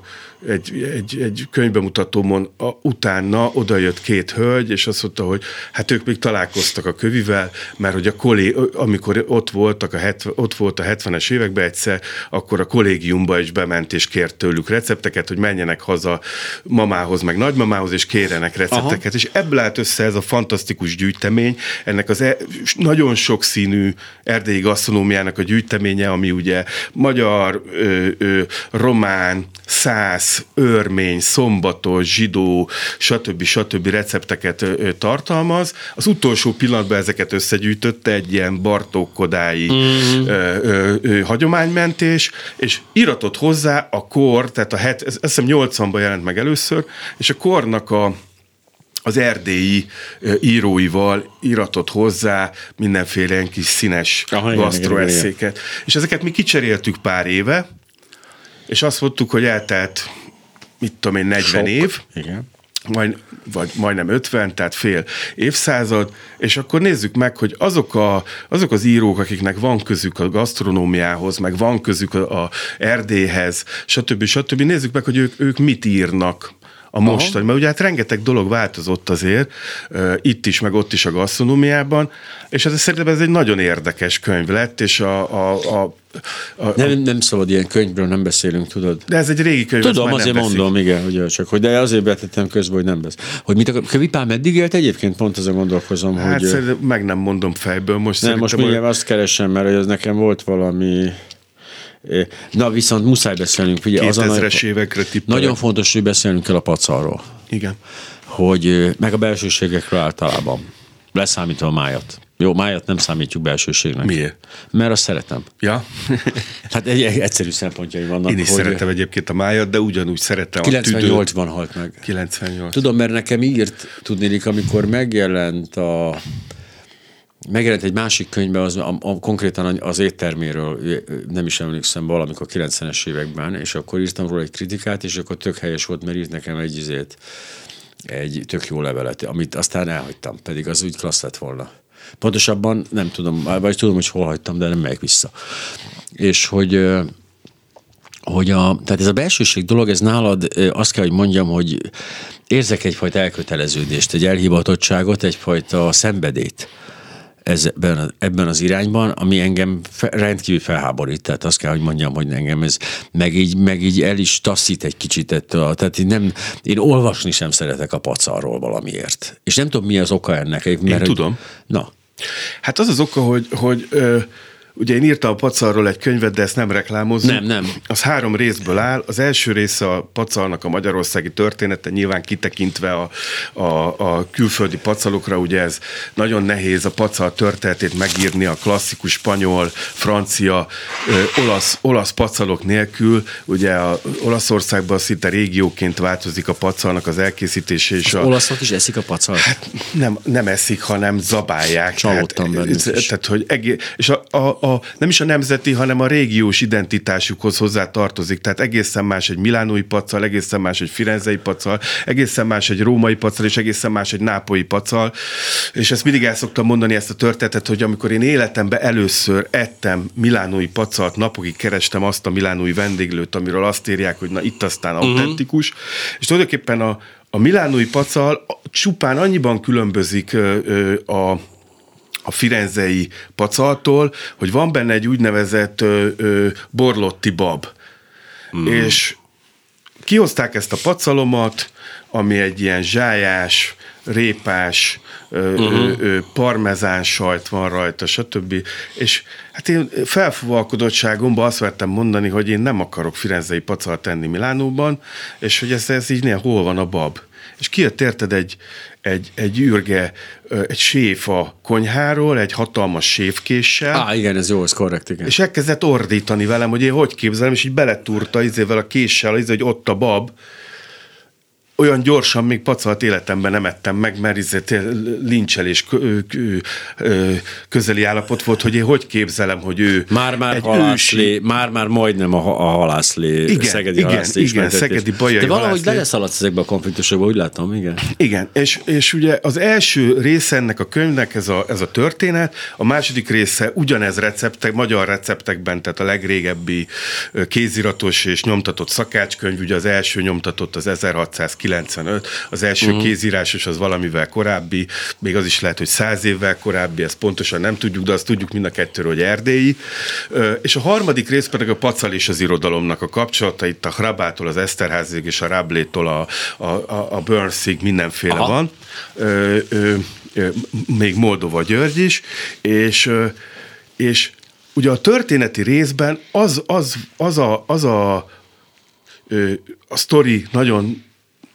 egy, egy, egy könyvbemutatómon a, utána odajött két hölgy, és azt mondta, hogy hát ők még találkoztak a kövivel, mert hogy a kollé, amikor ott voltak a 70, ott volt a 70-es években egyszer, akkor a kollégiumba is bement és kért tőlük recepteket, hogy menjenek haza mamához, meg nagymamához, és kérjenek recepteket. Aha. És ebből állt össze ez a fantasztikus gyűjtemény, ennek az e, nagyon sokszínű erdélyi gasztronómiának a gyűjteménye, ami ugye magyar, ö, ö, román, száz, olasz, örmény, szombatos, zsidó, stb. stb. recepteket tartalmaz. Az utolsó pillanatban ezeket összegyűjtötte egy ilyen bartókodái mm-hmm. hagyománymentés, és iratott hozzá a kor, tehát a het, azt hiszem 80-ban jelent meg először, és a kornak a az erdélyi íróival iratott hozzá mindenféle ilyen kis színes gasztroeszéket. És ezeket mi kicseréltük pár éve, és azt mondtuk, hogy eltelt, mit tudom én, 40 Sok. év. Igen majd, vagy majdnem 50, tehát fél évszázad, és akkor nézzük meg, hogy azok, a, azok az írók, akiknek van közük a gasztronómiához, meg van közük a, a Erdélyhez, stb. stb. Nézzük meg, hogy ők, ők mit írnak a mostani, mert ugye hát rengeteg dolog változott azért, itt is, meg ott is a gasztronómiában, és ez szerintem ez egy nagyon érdekes könyv lett, és a, a, a a, nem, nem szabad ilyen könyvről, nem beszélünk, tudod. De ez egy régi könyv. Tudom, azért mondom, igen, ugye, csak hogy de azért betettem közben, hogy nem beszél. Hogy mit akar, Kövipál meddig élt egyébként? Pont azon gondolkozom, hát hogy... Meg nem mondom fejből. Most nem, most mindjárt hogy... azt keresem, mert ez nekem volt valami... Na viszont muszáj beszélnünk. Ugye, 2000-es évekre tippelek. Nagyon fontos, hogy beszélnünk kell a pacalról. Igen. Hogy, meg a belsőségekről általában. Leszámítva a májat. Jó, májat nem számítjuk belsőségnek. Miért? Mert azt szeretem. Ja? hát egy, egy egyszerű szempontjai vannak. Én is hogy... szeretem egyébként a májat, de ugyanúgy szeretem 98-ban halt meg. 98. Tudom, mert nekem írt, tudnélik, amikor megjelent a Megjelent egy másik könyvben, az, a, a, konkrétan az étterméről, nem is emlékszem, valamikor 90-es években, és akkor írtam róla egy kritikát, és akkor tök helyes volt, mert írt nekem egy izét, egy tök jó levelet, amit aztán elhagytam, pedig az úgy klassz lett volna. Pontosabban nem tudom, vagy tudom, hogy hol hagytam, de nem megyek vissza. És hogy hogy a, tehát ez a belsőség dolog, ez nálad azt kell, hogy mondjam, hogy érzek egyfajta elköteleződést, egy elhivatottságot, egyfajta szenvedét ebben, ebben az irányban, ami engem fe, rendkívül felháborít. Tehát azt kell, hogy mondjam, hogy engem ez meg így, meg így el is taszít egy kicsit ettől. Tehát én, nem, én olvasni sem szeretek a pacarról valamiért. És nem tudom, mi az oka ennek. Mert, én tudom. Na. Hát az az oka, hogy, hogy ö, Ugye én írtam a Pacarról egy könyvet, de ezt nem reklámozom. Nem, nem. Az három részből áll. Az első része a Pacarnak a magyarországi története, nyilván kitekintve a, a, a külföldi pacalokra, ugye ez nagyon nehéz a pacal történetét megírni a klasszikus spanyol, francia, ö, olasz, olasz pacalok nélkül. Ugye a Olaszországban szinte régióként változik a pacalnak az elkészítése. És az a, olaszok is eszik a pacalt? Hát nem, nem eszik, hanem zabálják. Csalódtam tehát, tehát, hogy egész, és a, a, a, nem is a nemzeti, hanem a régiós identitásukhoz hozzá tartozik. Tehát egészen más egy milánói pacal, egészen más egy firenzei pacal, egészen más egy római pacal, és egészen más egy nápolyi pacal. És ezt mindig el szoktam mondani ezt a történetet, hogy amikor én életemben először ettem milánói pacalt, napokig kerestem azt a milánói vendéglőt, amiről azt írják, hogy na itt aztán uh-huh. autentikus. És tulajdonképpen a, a milánói pacal csupán annyiban különbözik ö, ö, a a firenzei pacaltól, hogy van benne egy úgynevezett ö, ö, borlotti bab. Mm. És kihozták ezt a pacalomat, ami egy ilyen zsájás, répás, uh-huh. ö, parmezán sajt van rajta, stb. És hát én felfúvalkodottságomban azt vettem mondani, hogy én nem akarok firenzei pacalt tenni Milánóban, és hogy ez, ez így néha hol van a bab. És kijött érted egy, egy, egy űrge, egy séf a konyháról, egy hatalmas séfkéssel. Á, igen, ez jó, ez korrekt, igen. És elkezdett ordítani velem, hogy én hogy képzelem, és így beletúrta izével a késsel, izé, hogy ott a bab, olyan gyorsan még pacalt életemben nem ettem meg, mert izé, lincselés közeli állapot volt, hogy én hogy képzelem, hogy ő Már-már halászlé, ősi... már-már majdnem a, a halászlé, igen, szegedi igen, halászlé igen, szegedi bajai De valahogy beleszaladsz ezekbe a konfliktusokba, úgy látom, igen. Igen, és, és ugye az első része ennek a könyvnek ez a, ez a történet, a második része ugyanez receptek, magyar receptekben, tehát a legrégebbi kéziratos és nyomtatott szakácskönyv, ugye az első nyomtatott az 1690 95, az első uh-huh. kézírásos az valamivel korábbi, még az is lehet, hogy száz évvel korábbi, ezt pontosan nem tudjuk, de azt tudjuk mind a kettőről, hogy erdélyi. És a harmadik rész pedig a pacal és az irodalomnak a kapcsolata, itt a Hrabától az Eszterházig és a Rablétól a, a, a Burnsig mindenféle Aha. van. Ö, ö, ö, még Moldova György is, és, és ugye a történeti részben az, az, az, a, az a a sztori nagyon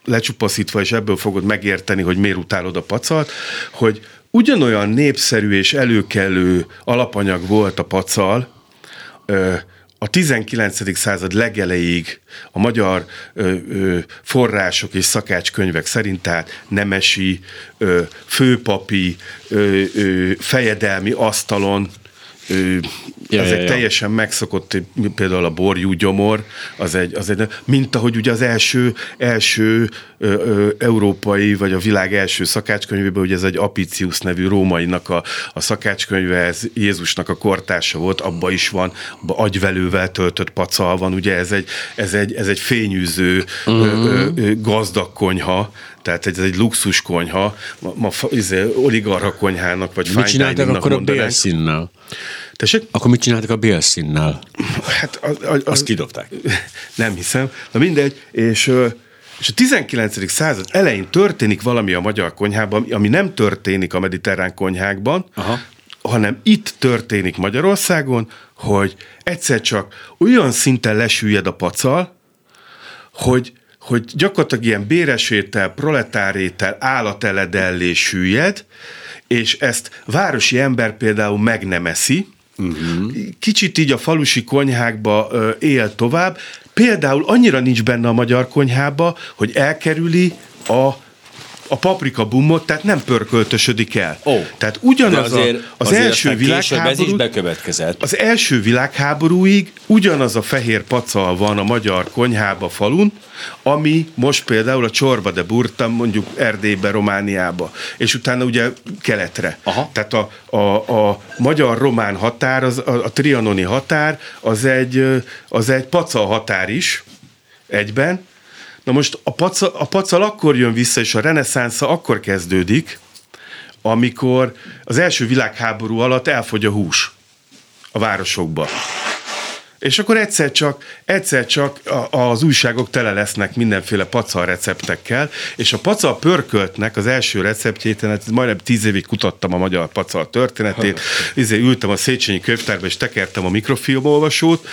lecsupaszítva, és ebből fogod megérteni, hogy miért utálod a pacalt, hogy ugyanolyan népszerű és előkelő alapanyag volt a pacal, a 19. század legelejéig a magyar források és szakácskönyvek szerint, tehát nemesi, főpapi, fejedelmi asztalon ö, Ja, ez ja, ja. teljesen megszokott, például a borjú gyomor, az egy, az egy, mint ahogy ugye az első, első ö, ö, európai, vagy a világ első szakácskönyvében, ugye ez egy Apicius nevű rómainak a, a szakácskönyve, ez Jézusnak a kortársa volt, abba is van, abba agyvelővel töltött pacal van, ugye ez egy, ez egy, ez egy fényűző, uh-huh. ö, ö, ö, gazdag konyha, tehát ez egy luxus konyha, ma, ma izé, oligarcha konyhának, vagy Mit csináltak akkor a mondanánk. bélszínnel? Tessék? Akkor mit csináltak a bélszínnel? Hát az, az, Azt kidobták. Nem hiszem. Na mindegy, és, és a 19. század elején történik valami a magyar konyhában, ami nem történik a mediterrán konyhákban, Aha. hanem itt történik Magyarországon, hogy egyszer csak olyan szinten lesüllyed a pacal, hogy, hogy gyakorlatilag ilyen béresétel, proletárétel, állateledellé süllyed, és ezt városi ember például meg nem eszi, uh-huh. kicsit így a falusi konyhákba ö, él tovább, például annyira nincs benne a magyar konyhába, hogy elkerüli a a paprika bumot, tehát nem pörköltösödik el. Ó. Tehát ugyanaz azért, a, az azért első ez is világháború, bekövetkezett. az első világháborúig ugyanaz a fehér pacal van a magyar konyhába falun, ami most például a Csorba de Burta, mondjuk Erdélybe, Romániába, és utána ugye keletre. Aha. Tehát a, a, a magyar-román határ, az, a, a trianoni határ, az egy, az egy pacal határ is egyben. Na most a pacal, a pacal akkor jön vissza, és a reneszánsza akkor kezdődik, amikor az első világháború alatt elfogy a hús a városokba. És akkor egyszer csak, egyszer csak az újságok tele lesznek mindenféle pacal receptekkel, és a pacal pörköltnek az első receptjét, hát majdnem tíz évig kutattam a magyar pacal történetét, izé ültem a Széchenyi könyvtárba, és tekertem a mikrofilmolvasót,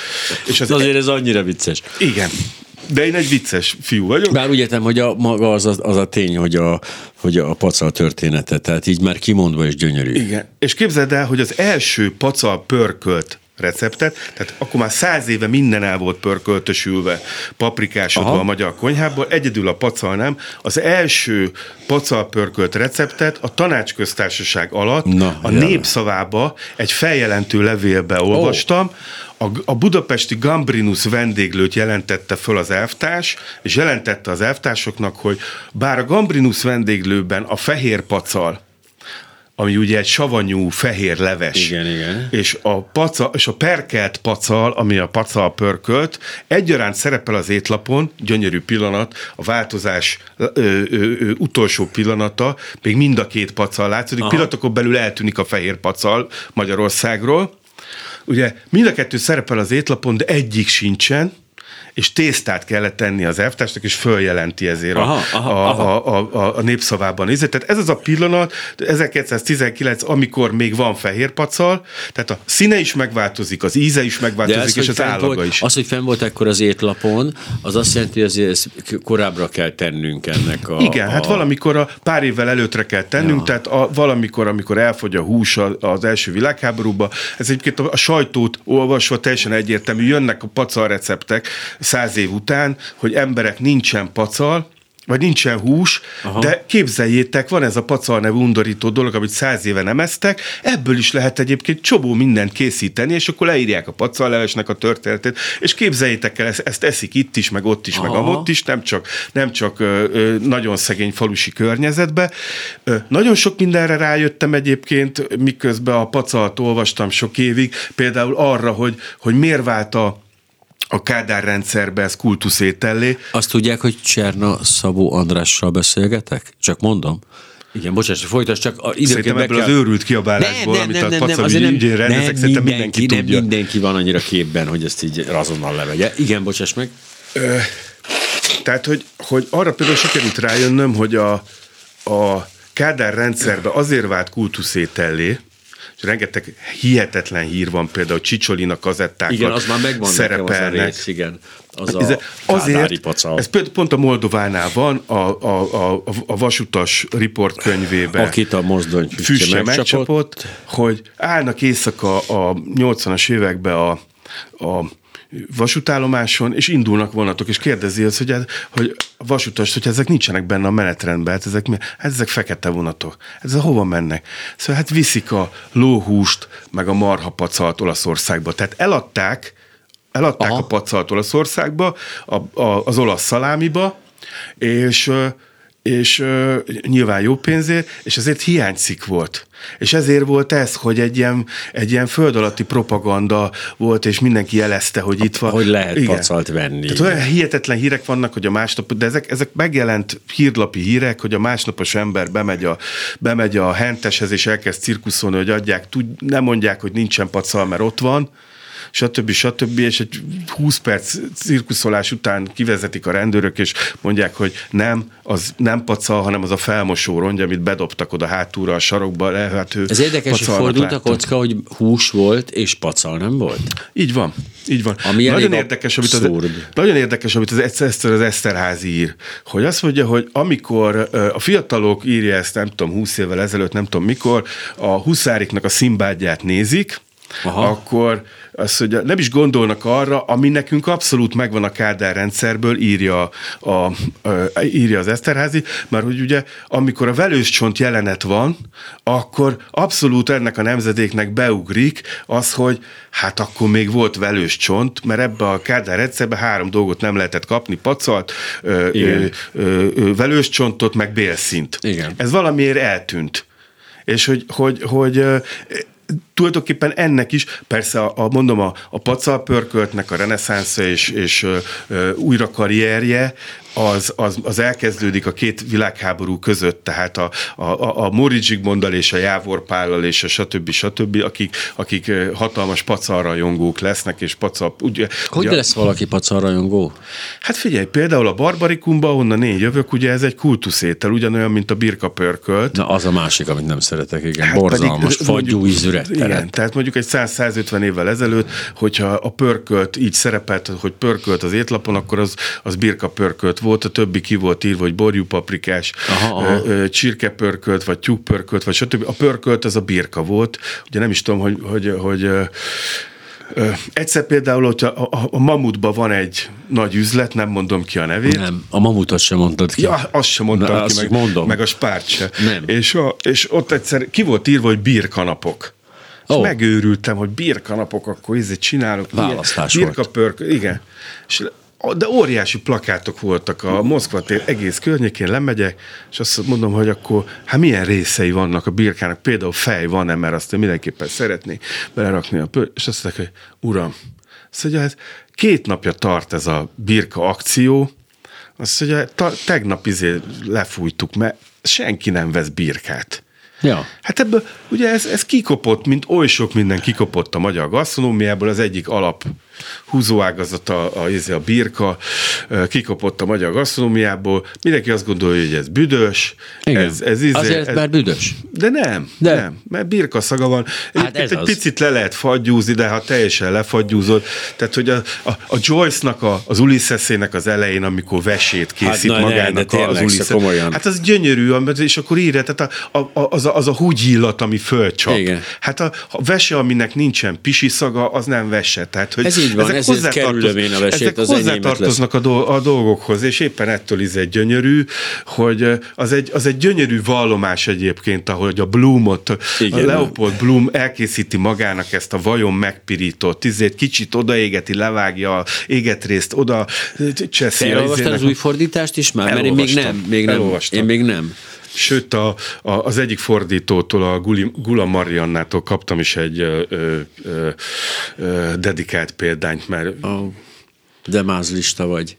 és az, Azért ez annyira vicces. igen, de én egy vicces fiú vagyok. Bár úgy értem, hogy a, maga az a, az a tény, hogy a, hogy a pacal története, tehát így már kimondva is gyönyörű. Igen. És képzeld el, hogy az első pacal pörkölt receptet, tehát akkor már száz éve minden el volt pörköltösülve, paprikásodva Aha. a magyar konyhából, egyedül a pacal nem. Az első pacal pörkölt receptet a tanácsköztársaság alatt Na, a jaj. népszavába egy feljelentő levélbe olvastam, a, a budapesti Gambrinus vendéglőt jelentette föl az elvtárs, és jelentette az elvtársoknak, hogy bár a Gambrinus vendéglőben a fehér pacal, ami ugye egy savanyú fehér leves. Igen, igen. És a, paca, és a perkelt pacal, ami a pacal pörkölt, egyaránt szerepel az étlapon, gyönyörű pillanat, a változás ö, ö, ö, utolsó pillanata, még mind a két pacal látszódik, pillanatokon belül eltűnik a fehér pacal Magyarországról. Ugye mind a kettő szerepel az étlapon, de egyik sincsen, és tésztát kellett tenni az elvtársnak, és följelenti ezért a, Aha, a, aha. a, a, a népszavában nézett. Tehát ez az a pillanat, 1919, amikor még van fehér pacal, tehát a színe is megváltozik, az íze is megváltozik, és hogy az állaga volt, is. Az, hogy fenn volt ekkor az étlapon, az azt jelenti, hogy ezt korábbra kell tennünk ennek a... Igen, hát a, valamikor a pár évvel előttre kell tennünk, ja. tehát a, valamikor, amikor elfogy a hús a- az első világháborúba, ez egyébként a, a sajtót olvasva teljesen egyértelmű, jönnek a pacal receptek száz év után, hogy emberek nincsen pacal, vagy nincsen hús, Aha. de képzeljétek, van ez a pacal nevű undorító dolog, amit száz éve nem esztek, ebből is lehet egyébként csobó mindent készíteni, és akkor leírják a pacallevesnek a történetét, és képzeljétek el, ezt, ezt eszik itt is, meg ott is, meg Aha. amott is, nem csak, nem csak ö, ö, nagyon szegény falusi környezetbe. Ö, nagyon sok mindenre rájöttem egyébként, miközben a pacalt olvastam sok évig, például arra, hogy, hogy miért vált a a Kádár rendszerbe ez kultuszétellé. Azt tudják, hogy Cserna Szabó Andrással beszélgetek? Csak mondom. Igen, bocsáss, folytasd, csak a Szerintem be ebből kell... az őrült kiabálásból, amit a Pacavi ügyén rendezek, szerintem mindenki, nem tudja. mindenki van annyira képben, hogy ezt így azonnal levegye. Igen, bocsáss meg. Tehát, hogy, hogy arra például sikerült rájönnöm, hogy a, a Kádár rendszerbe azért vált kultuszétellé, és rengeteg hihetetlen hír van, például Csicsolina kazettákat Igen, az már megvan nekem az a rész, igen. Az ez, a azért, pacal. ez pont, a Moldovánál van, a, a, a, a vasutas riportkönyvében. Akit a mozdony füstje megcsapott, hogy állnak éjszaka a 80-as években a, a vasútállomáson, és indulnak vonatok, és kérdezi az, hogy, hogy a vasutas, hogy ezek nincsenek benne a menetrendben, hát ezek, hát ezek fekete vonatok. Ezek hova mennek? Szóval hát viszik a lóhúst, meg a marhapacalt Olaszországba. Tehát eladták, eladták Aha. a pacalt Olaszországba, a, a, az olasz szalámiba, és és uh, nyilván jó pénzért, és ezért hiányzik volt. És ezért volt ez, hogy egy ilyen, egy ilyen föld alatti propaganda volt, és mindenki jelezte, hogy itt van. Hogy lehet igen. pacalt venni. Tehát olyan hihetetlen hírek vannak, hogy a másnap, de ezek, ezek megjelent hírlapi hírek, hogy a másnapos ember bemegy a, bemegy a henteshez, és elkezd cirkuszolni, hogy adják, tud, nem mondják, hogy nincsen pacal, mert ott van, stb. stb. És egy 20 perc cirkuszolás után kivezetik a rendőrök, és mondják, hogy nem, az nem pacal, hanem az a felmosó rongy, amit bedobtak oda hátulra a sarokba. Lehető Ez érdekes, hogy fordult a kocka, hogy hús volt, és pacal nem volt? Így van. Így van. Ami nagyon érdekes, amit az, nagyon érdekes, amit az Eszter, az Eszterházi ír, hogy azt mondja, hogy amikor a fiatalok írja ezt, nem tudom, 20 évvel ezelőtt, nem tudom mikor, a huszáriknak a szimbádját nézik, Aha. akkor az, hogy nem is gondolnak arra, ami nekünk abszolút megvan a Kádár rendszerből, írja, a, a, írja az Eszterházi, mert hogy ugye amikor a velős csont jelenet van, akkor abszolút ennek a nemzedéknek beugrik az, hogy hát akkor még volt velős csont, mert ebbe a Kádár rendszerbe három dolgot nem lehetett kapni, pacalt, ö, ö, ö, ö, velős csontot, meg bélszint. Igen. Ez valamiért eltűnt. És hogy, hogy, hogy tulajdonképpen ennek is, persze a, a mondom, a, a pacalpörköltnek a reneszánsza és, és ö, ö, újra karrierje, az, az, az elkezdődik a két világháború között, tehát a, a, a Móricz Zsigmonddal és a Jávor Pállal és a stb. stb., akik, akik hatalmas pacarrajongók lesznek, és pacal... Ugye, hogy ugye, lesz valaki pacarrajongó? Hát figyelj, például a Barbarikumba, onnan én jövök, ugye ez egy kultuszétel, ugyanolyan, mint a birka pörkölt. Na, az a másik, amit nem szeretek, igen. Hát Borzalmas, fagyú ízűre. Igen, tehát mondjuk egy 100-150 évvel ezelőtt, hogyha a pörkölt így szerepelt, hogy pörkölt az étlapon, akkor az, az birka pörkölt volt, a többi ki volt írva, hogy borjú paprikás, aha, aha. csirkepörkölt, vagy tyúkpörkölt, vagy stb. A pörkölt az a birka volt. Ugye nem is tudom, hogy, hogy, hogy egyszer például, hogyha a, a, a Mamutban van egy nagy üzlet, nem mondom ki a nevét. Nem, a Mamutot sem mondtad ki. Ja, azt sem mondtam Na, ki, meg, mondom. meg a spárt se. Nem. És, a, és ott egyszer ki volt írva, hogy birkanapok. És oh. megőrültem, hogy birkanapok, akkor ízét csinálok. Választás birka volt. Pörk, igen. És de óriási plakátok voltak a Moszkva tér egész környékén, lemegyek, és azt mondom, hogy akkor hát milyen részei vannak a birkának, például fej van-e, mert azt mindenképpen szeretnék belerakni a pör, és azt mondják, hogy uram, azt mondja, hát két napja tart ez a birka akció, azt mondja, ta, tegnap izé lefújtuk, mert senki nem vesz birkát. Ja. Hát ebből ugye ez, ez kikopott, mint oly sok minden kikopott a magyar gasztronómiából, az egyik alap húzóágazata, a, a, izé, a birka, kikopott a magyar gasztronómiából, mindenki azt gondolja, hogy ez büdös. Igen. Ez, ez izé, Azért, ez, mert büdös. De nem, de. nem, mert birka szaga van. Hát ez egy az. picit le lehet fagyúzni, de ha teljesen lefagyúzod, tehát hogy a, a, a Joyce-nak, a, az Ulysses-ének az elején, amikor vesét készít hát, magának ne, az Ulysses. Hát az gyönyörű, és akkor írja, tehát a, a, az, a, az a húgyillat, ami fölcsap. Igen. Hát a, a vese, aminek nincsen pisi szaga, az nem vese. Tehát, hogy ez így van, ezek ezért kerülöm én a vesét, az hozzátartoznak a, do- a dolgokhoz, és éppen ettől is egy gyönyörű, hogy az egy, az egy gyönyörű vallomás egyébként, ahogy a Bloomot, Igen, a Leopold Bloom elkészíti magának ezt a vajon megpirított, izét kicsit odaégeti, levágja a égetrészt, oda cseszi. Te elolvastad az új fordítást is már? Mert én még nem. Még nem. Én még nem. Sőt, a, a, az egyik fordítótól, a Guli, Gula Mariannától kaptam is egy ö, ö, ö, dedikált példányt, mert... Oh, de mázlista vagy.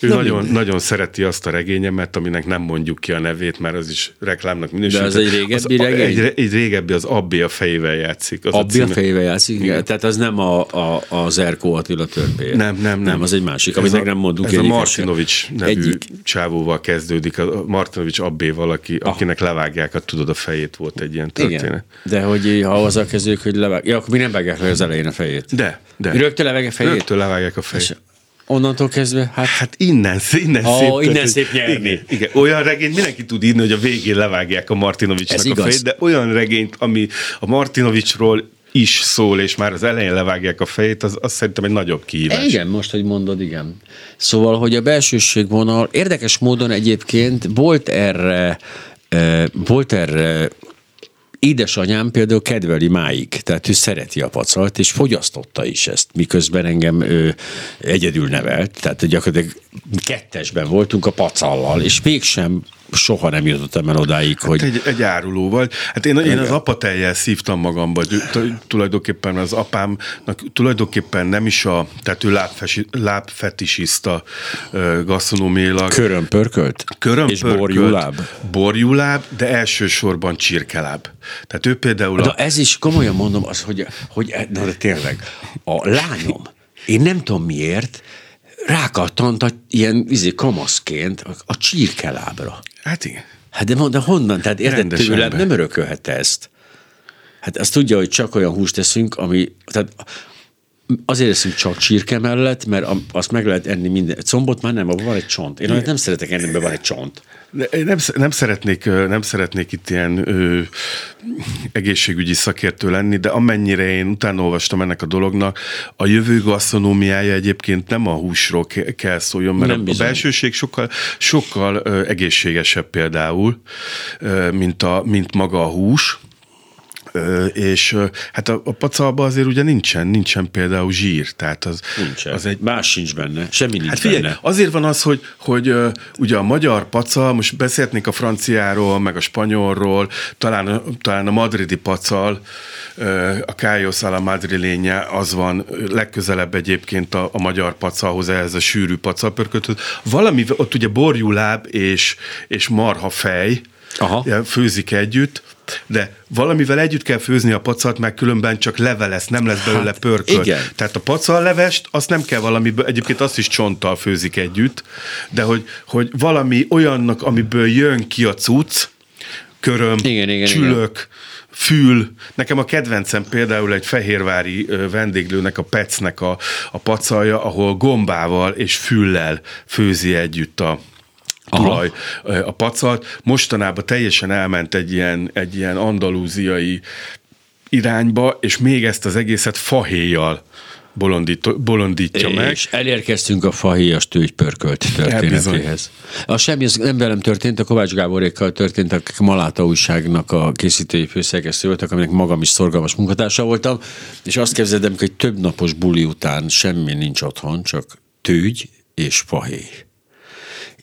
Ő Na nagyon, nagyon szereti azt a regényemet, aminek nem mondjuk ki a nevét, mert az is reklámnak minősül. De az egy régebbi regény? Egy, egy régebbi, az Abbi a fejével játszik. Az Abbi a címe. fejével játszik, igen. Tehát az nem a, a, az Erkó Attila törpéje. Nem, nem, nem. Nem, az egy másik, amit a- nem mondunk. Ez a Martinovics nevű Egyik. csávóval kezdődik, a Martinovics Abbéval, aki, akinek levágják a tudod a fejét, volt egy ilyen történet. Igen, de hogy ha azzal kezdődik, hogy levág... Ja, akkor mi nem vágják le az elején a fejét. De, de. Rögtön levágják a fejét? Rögtön levágják a fejét. És onnantól kezdve, hát Hát innen, innen Ó, szép. innen tehát, szép nyerni. Igen, igen, olyan regényt mindenki tud írni, hogy a végén levágják a Ez Martinovicsnak a igaz. fejét, de olyan regényt, ami a Martinovicsról is szól, és már az elején levágják a fejét, az, az szerintem egy nagyobb kihívás. Igen, most, hogy mondod, igen. Szóval, hogy a belsőségvonal érdekes módon egyébként volt erre, eh, volt erre Édesanyám például kedveli máig, tehát ő szereti a pacalt, és fogyasztotta is ezt, miközben engem ő egyedül nevelt, tehát gyakorlatilag kettesben voltunk a pacallal, és mégsem soha nem jutottam el odáig, hogy... Egy, egy áruló vagy. Hát én, én az apateljel szívtam magamba, tulajdonképpen az apámnak tulajdonképpen nem is a, tehát ő lábfesi, lábfetisiszta ö, gasztronómiailag. Körömpörkölt? Körömpörkölt, És borjúláb? Borjúláb, de elsősorban csirkeláb. Tehát ő például De a, ez is komolyan mondom, az, hogy, hogy na de tényleg, a lányom, én nem tudom miért, rákattant a, ilyen izé, kamaszként a, csirkelábra. hát igen. Hát de, mond- de honnan? Tehát érted, tőlem nem örökölhette ezt. Hát azt tudja, hogy csak olyan húst teszünk, ami, tehát azért eszünk csak csirke mellett, mert azt meg lehet enni minden. Combot már nem, abban van egy csont. Én nem szeretek enni, mert van egy csont. Nem, nem, szeretnék, nem szeretnék itt ilyen ö, egészségügyi szakértő lenni, de amennyire én utána olvastam ennek a dolognak, a jövő gasztronómiája egyébként nem a húsról ke- kell szóljon, mert Nem a, a belsőség sokkal, sokkal ö, egészségesebb például, ö, mint, a, mint maga a hús. És hát a, a pacalban azért ugye nincsen, nincsen például zsír, tehát az, Nincsen. az egy Más sincs benne. Semmi nincs Hát figyelj, benne. azért van az, hogy, hogy ugye a magyar pacal, most beszélhetnénk a franciáról, meg a spanyolról, talán, talán a madridi pacal, a Cálllos a la madrileña, az van legközelebb egyébként a, a magyar pacalhoz, ehhez a sűrű pacalpörköthöz. Valami, ott ugye borjuláb és, és marhafej Aha. ja, főzik együtt, de valamivel együtt kell főzni a pacalt, mert különben csak leve lesz, nem lesz belőle Hát, pörkölt. igen. Tehát a pacallevest, azt nem kell valamiből, egyébként azt is csonttal főzik együtt, de hogy, hogy valami olyannak, amiből jön ki a cucc, köröm, Igen, igen, csülök, fül. Nekem a kedvencem például egy fehérvári vendéglőnek, a Pecnek a, a pacalja, ahol gombával és füllel főzi együtt a, tulaj a pacalt. Mostanában teljesen elment egy ilyen, egy ilyen andalúziai irányba, és még ezt az egészet fahéjjal bolondít, bolondítja meg. És elérkeztünk a fahéjas tőgypörkölt történetéhez. A semmi, az nem velem történt, a Kovács Gáborékkal történt, akik Maláta újságnak a készítői főszerkesztő voltak, aminek magam is szorgalmas munkatársa voltam, és azt képzelem, hogy egy több napos buli után semmi nincs otthon, csak tőgy és fahéj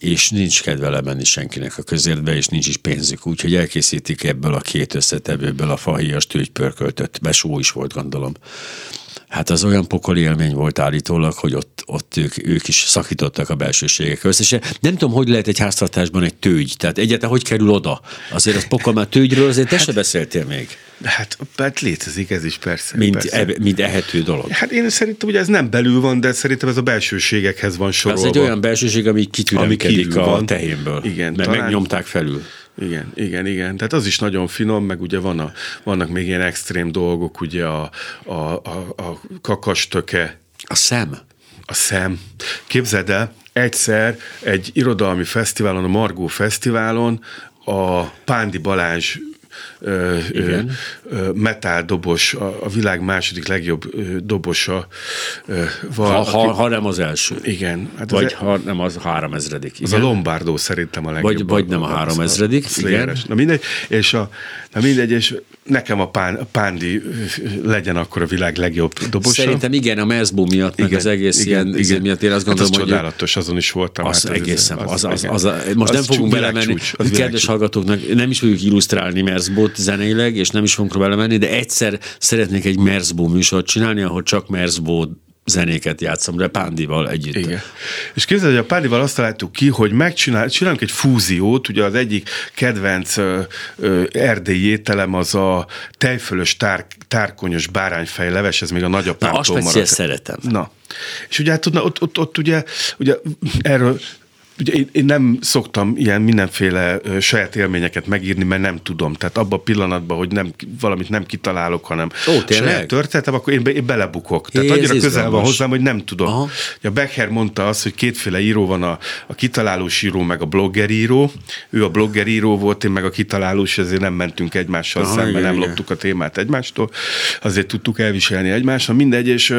és nincs kedve lemenni senkinek a közértbe, és nincs is pénzük, úgyhogy elkészítik ebből a két összetevőből a fahéjas tőgypörköltöt, besó is volt, gondolom. Hát az olyan pokoli élmény volt állítólag, hogy ott, ott ők, ők is szakítottak a belsőségek közt, és nem tudom, hogy lehet egy háztartásban egy tőgy, tehát egyáltalán hogy kerül oda. Azért az pokol már tőgyről, azért te se beszéltél még, Hát, hát létezik ez is persze. mint, persze. e, mint ehető dolog. Hát én szerintem, hogy ez nem belül van, de szerintem ez a belsőségekhez van sorolva. egy olyan belsőség, ami kitüremkedik kívül a van. tehénből, Igen, mert talán- megnyomták felül. Igen, igen, igen. Tehát az is nagyon finom, meg ugye van a, vannak még ilyen extrém dolgok, ugye a, a, a, a kakastöke, A szem. a szem. Képzeld el, egyszer egy irodalmi fesztiválon, a Margó Fesztiválon a Pándi Balázs ö, Igen. ö, metal dobos, a, a világ második legjobb ö, dobosa. Ö, val, Ha, ha, aki- ha nem az első. igen. Hát Vagy az, ha nem az három ezredik. az a Lombardo szerintem a legjobb. Vagy- vagy nem a három ezredik, Slayeres. igen. Na mindegy, és, a, na mindegy, és nekem a, pán, a Pándi legyen akkor a világ legjobb dobosa. Szerintem igen, a Mezbo miatt, meg az egész ilyen igen. miatt én azt hát gondolom, az hogy csodálatos, azon is voltam. az hát egészen, az, az, az, az, igen. most Az nem fogunk belemenni, az kedves hallgatóknak, nem is fogjuk illusztrálni Merzbót zeneileg, és nem is fogunk belemenni, de egyszer szeretnék egy Merzbó műsort csinálni, ahol csak Merzbó zenéket játszom, de Pándival együtt. Igen. És képzeld, hogy a Pándival azt találtuk ki, hogy megcsinál, csinálunk egy fúziót, ugye az egyik kedvenc ö, ö, erdélyi ételem az a tejfölös tár, tárkonyos bárányfej leves, ez még a nagyapámtól Na, azt szeretem. Na. És ugye hát tudna, ott, ott, ott ugye, ugye erről Ugye én, én nem szoktam ilyen mindenféle ö, saját élményeket megírni, mert nem tudom. Tehát abban a pillanatban, hogy nem, valamit nem kitalálok, hanem Ó, saját történetem, akkor én, be, én belebukok. Tehát ez annyira közel van hozzám, hogy nem tudom. Aha. A Becker mondta azt, hogy kétféle író van, a, a kitalálós író, meg a blogger író. Ő a blogger író volt, én meg a kitalálós, ezért nem mentünk egymással Aha, szemben, igen, nem igen. loptuk a témát egymástól. Azért tudtuk elviselni egymást, mindegy, és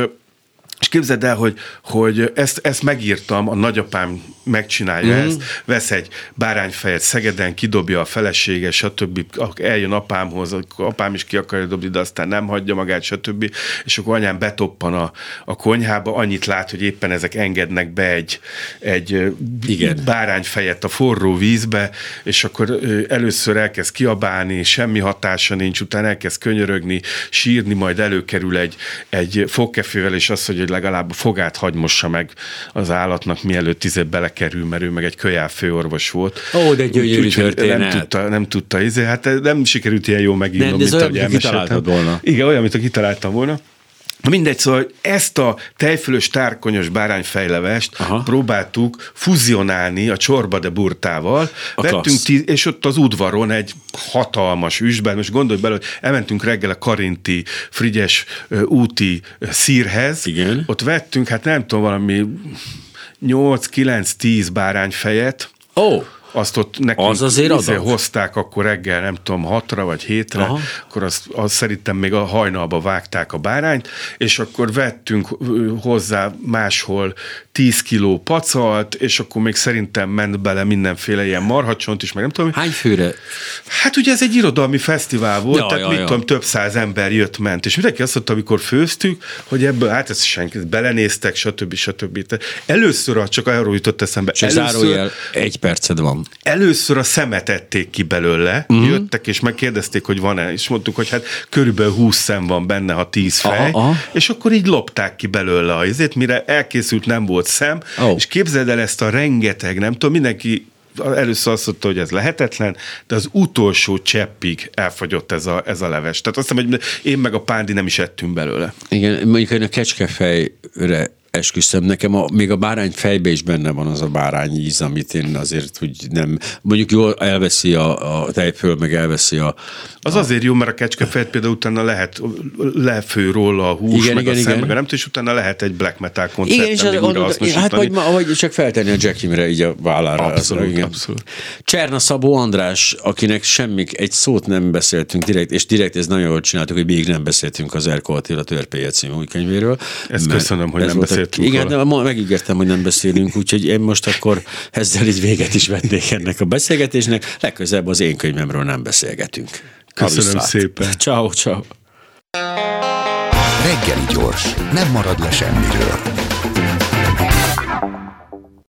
és képzeld el, hogy, hogy ezt, ezt megírtam, a nagyapám megcsinálja mm. ezt, vesz egy bárányfejet Szegeden, kidobja a felesége, stb. Eljön apámhoz, apám is ki akarja dobni, de aztán nem hagyja magát, stb. És akkor anyám betoppan a, a konyhába, annyit lát, hogy éppen ezek engednek be egy, egy Igen. bárányfejet a forró vízbe, és akkor először elkezd kiabálni, semmi hatása nincs, utána elkezd könyörögni, sírni, majd előkerül egy, egy fogkefével, és azt, hogy legalább fogát hagymossa meg az állatnak, mielőtt tizé belekerül, mert ő meg egy kölyál főorvos volt. Ó, de gyönyörű Úgyhogy Nem történet. tudta, nem tudta, izé, hát nem sikerült ilyen jó megírnom, mint ahogy elmeséltem. volna. Igen, olyan, mint a kitaláltam volna. Mindegy, szóval ezt a tejfölös tárkonyos bárányfejlevest Aha. próbáltuk fuzionálni a csorba de burtával. A Vettünk tíz, és ott az udvaron egy hatalmas üsben, most gondolj bele, hogy elmentünk reggel a Karinti Frigyes úti szírhez. Igen. Ott vettünk, hát nem tudom, valami 8-9-10 bárányfejet, Ó, azt ott nekünk Az azért izé hozták akkor reggel, nem tudom, hatra vagy hétre, Aha. Akkor azt, azt szerintem még a hajnalba vágták a bárányt, és akkor vettünk hozzá máshol 10 kiló pacalt, és akkor még szerintem ment bele mindenféle ilyen marhacsont is, meg nem tudom. hány főre? Hát ugye ez egy irodalmi fesztivál volt, Ja, tehát ja, mit ja. tudom, több száz ember jött-ment, és mindenki azt mondta, amikor főztük, hogy ebből, hát ez senki, belenéztek, stb. stb. Tehát először, csak arról jutott eszembe, Csak először, zárójel, egy perced van. Először a szemet ették ki belőle, uh-huh. jöttek és megkérdezték, hogy van-e, és mondtuk, hogy hát körülbelül 20 szem van benne, ha 10 fej, Aha, aha. és akkor így lopták ki belőle a izét, mire elkészült nem volt szem, Ó. és képzeld el ezt a rengeteg, nem tudom, mindenki először azt mondta, hogy ez lehetetlen, de az utolsó cseppig elfagyott ez a, ez a leves. Tehát azt hiszem, hogy én meg a Pándi nem is ettünk belőle. Igen, mondjuk én a kecskefejre esküszöm, nekem a, még a bárány fejbe is benne van az a bárány íz, amit én azért úgy nem, mondjuk jól elveszi a, a tejföl, meg elveszi a, Az azért jó, mert a kecskefejt például utána lehet lefő róla a hús, Igen, meg igen, a szem, igen. meg a nem és utána lehet egy black metal koncerten Igen, és az, újra az, hát vagy, ma- vagy csak feltenni a Jackimre így a vállára. Abszolút, Az- igen. abszolút. Cserna Szabó András, akinek semmik, egy szót nem beszéltünk direkt, és direkt ez nagyon jól csináltuk, hogy még nem beszéltünk az Erko Attila Törpéje című új könyvéről. Ezt köszönöm, hogy nem a- beszéltünk Igen, róla. de ma megígértem, hogy nem beszélünk, úgyhogy én most akkor ezzel így véget is vetnék ennek a beszélgetésnek. Legközelebb az én könyvemről nem beszélgetünk. Köszönöm szépen. Ciao, ciao. Reggeli gyors, nem marad le semmiről.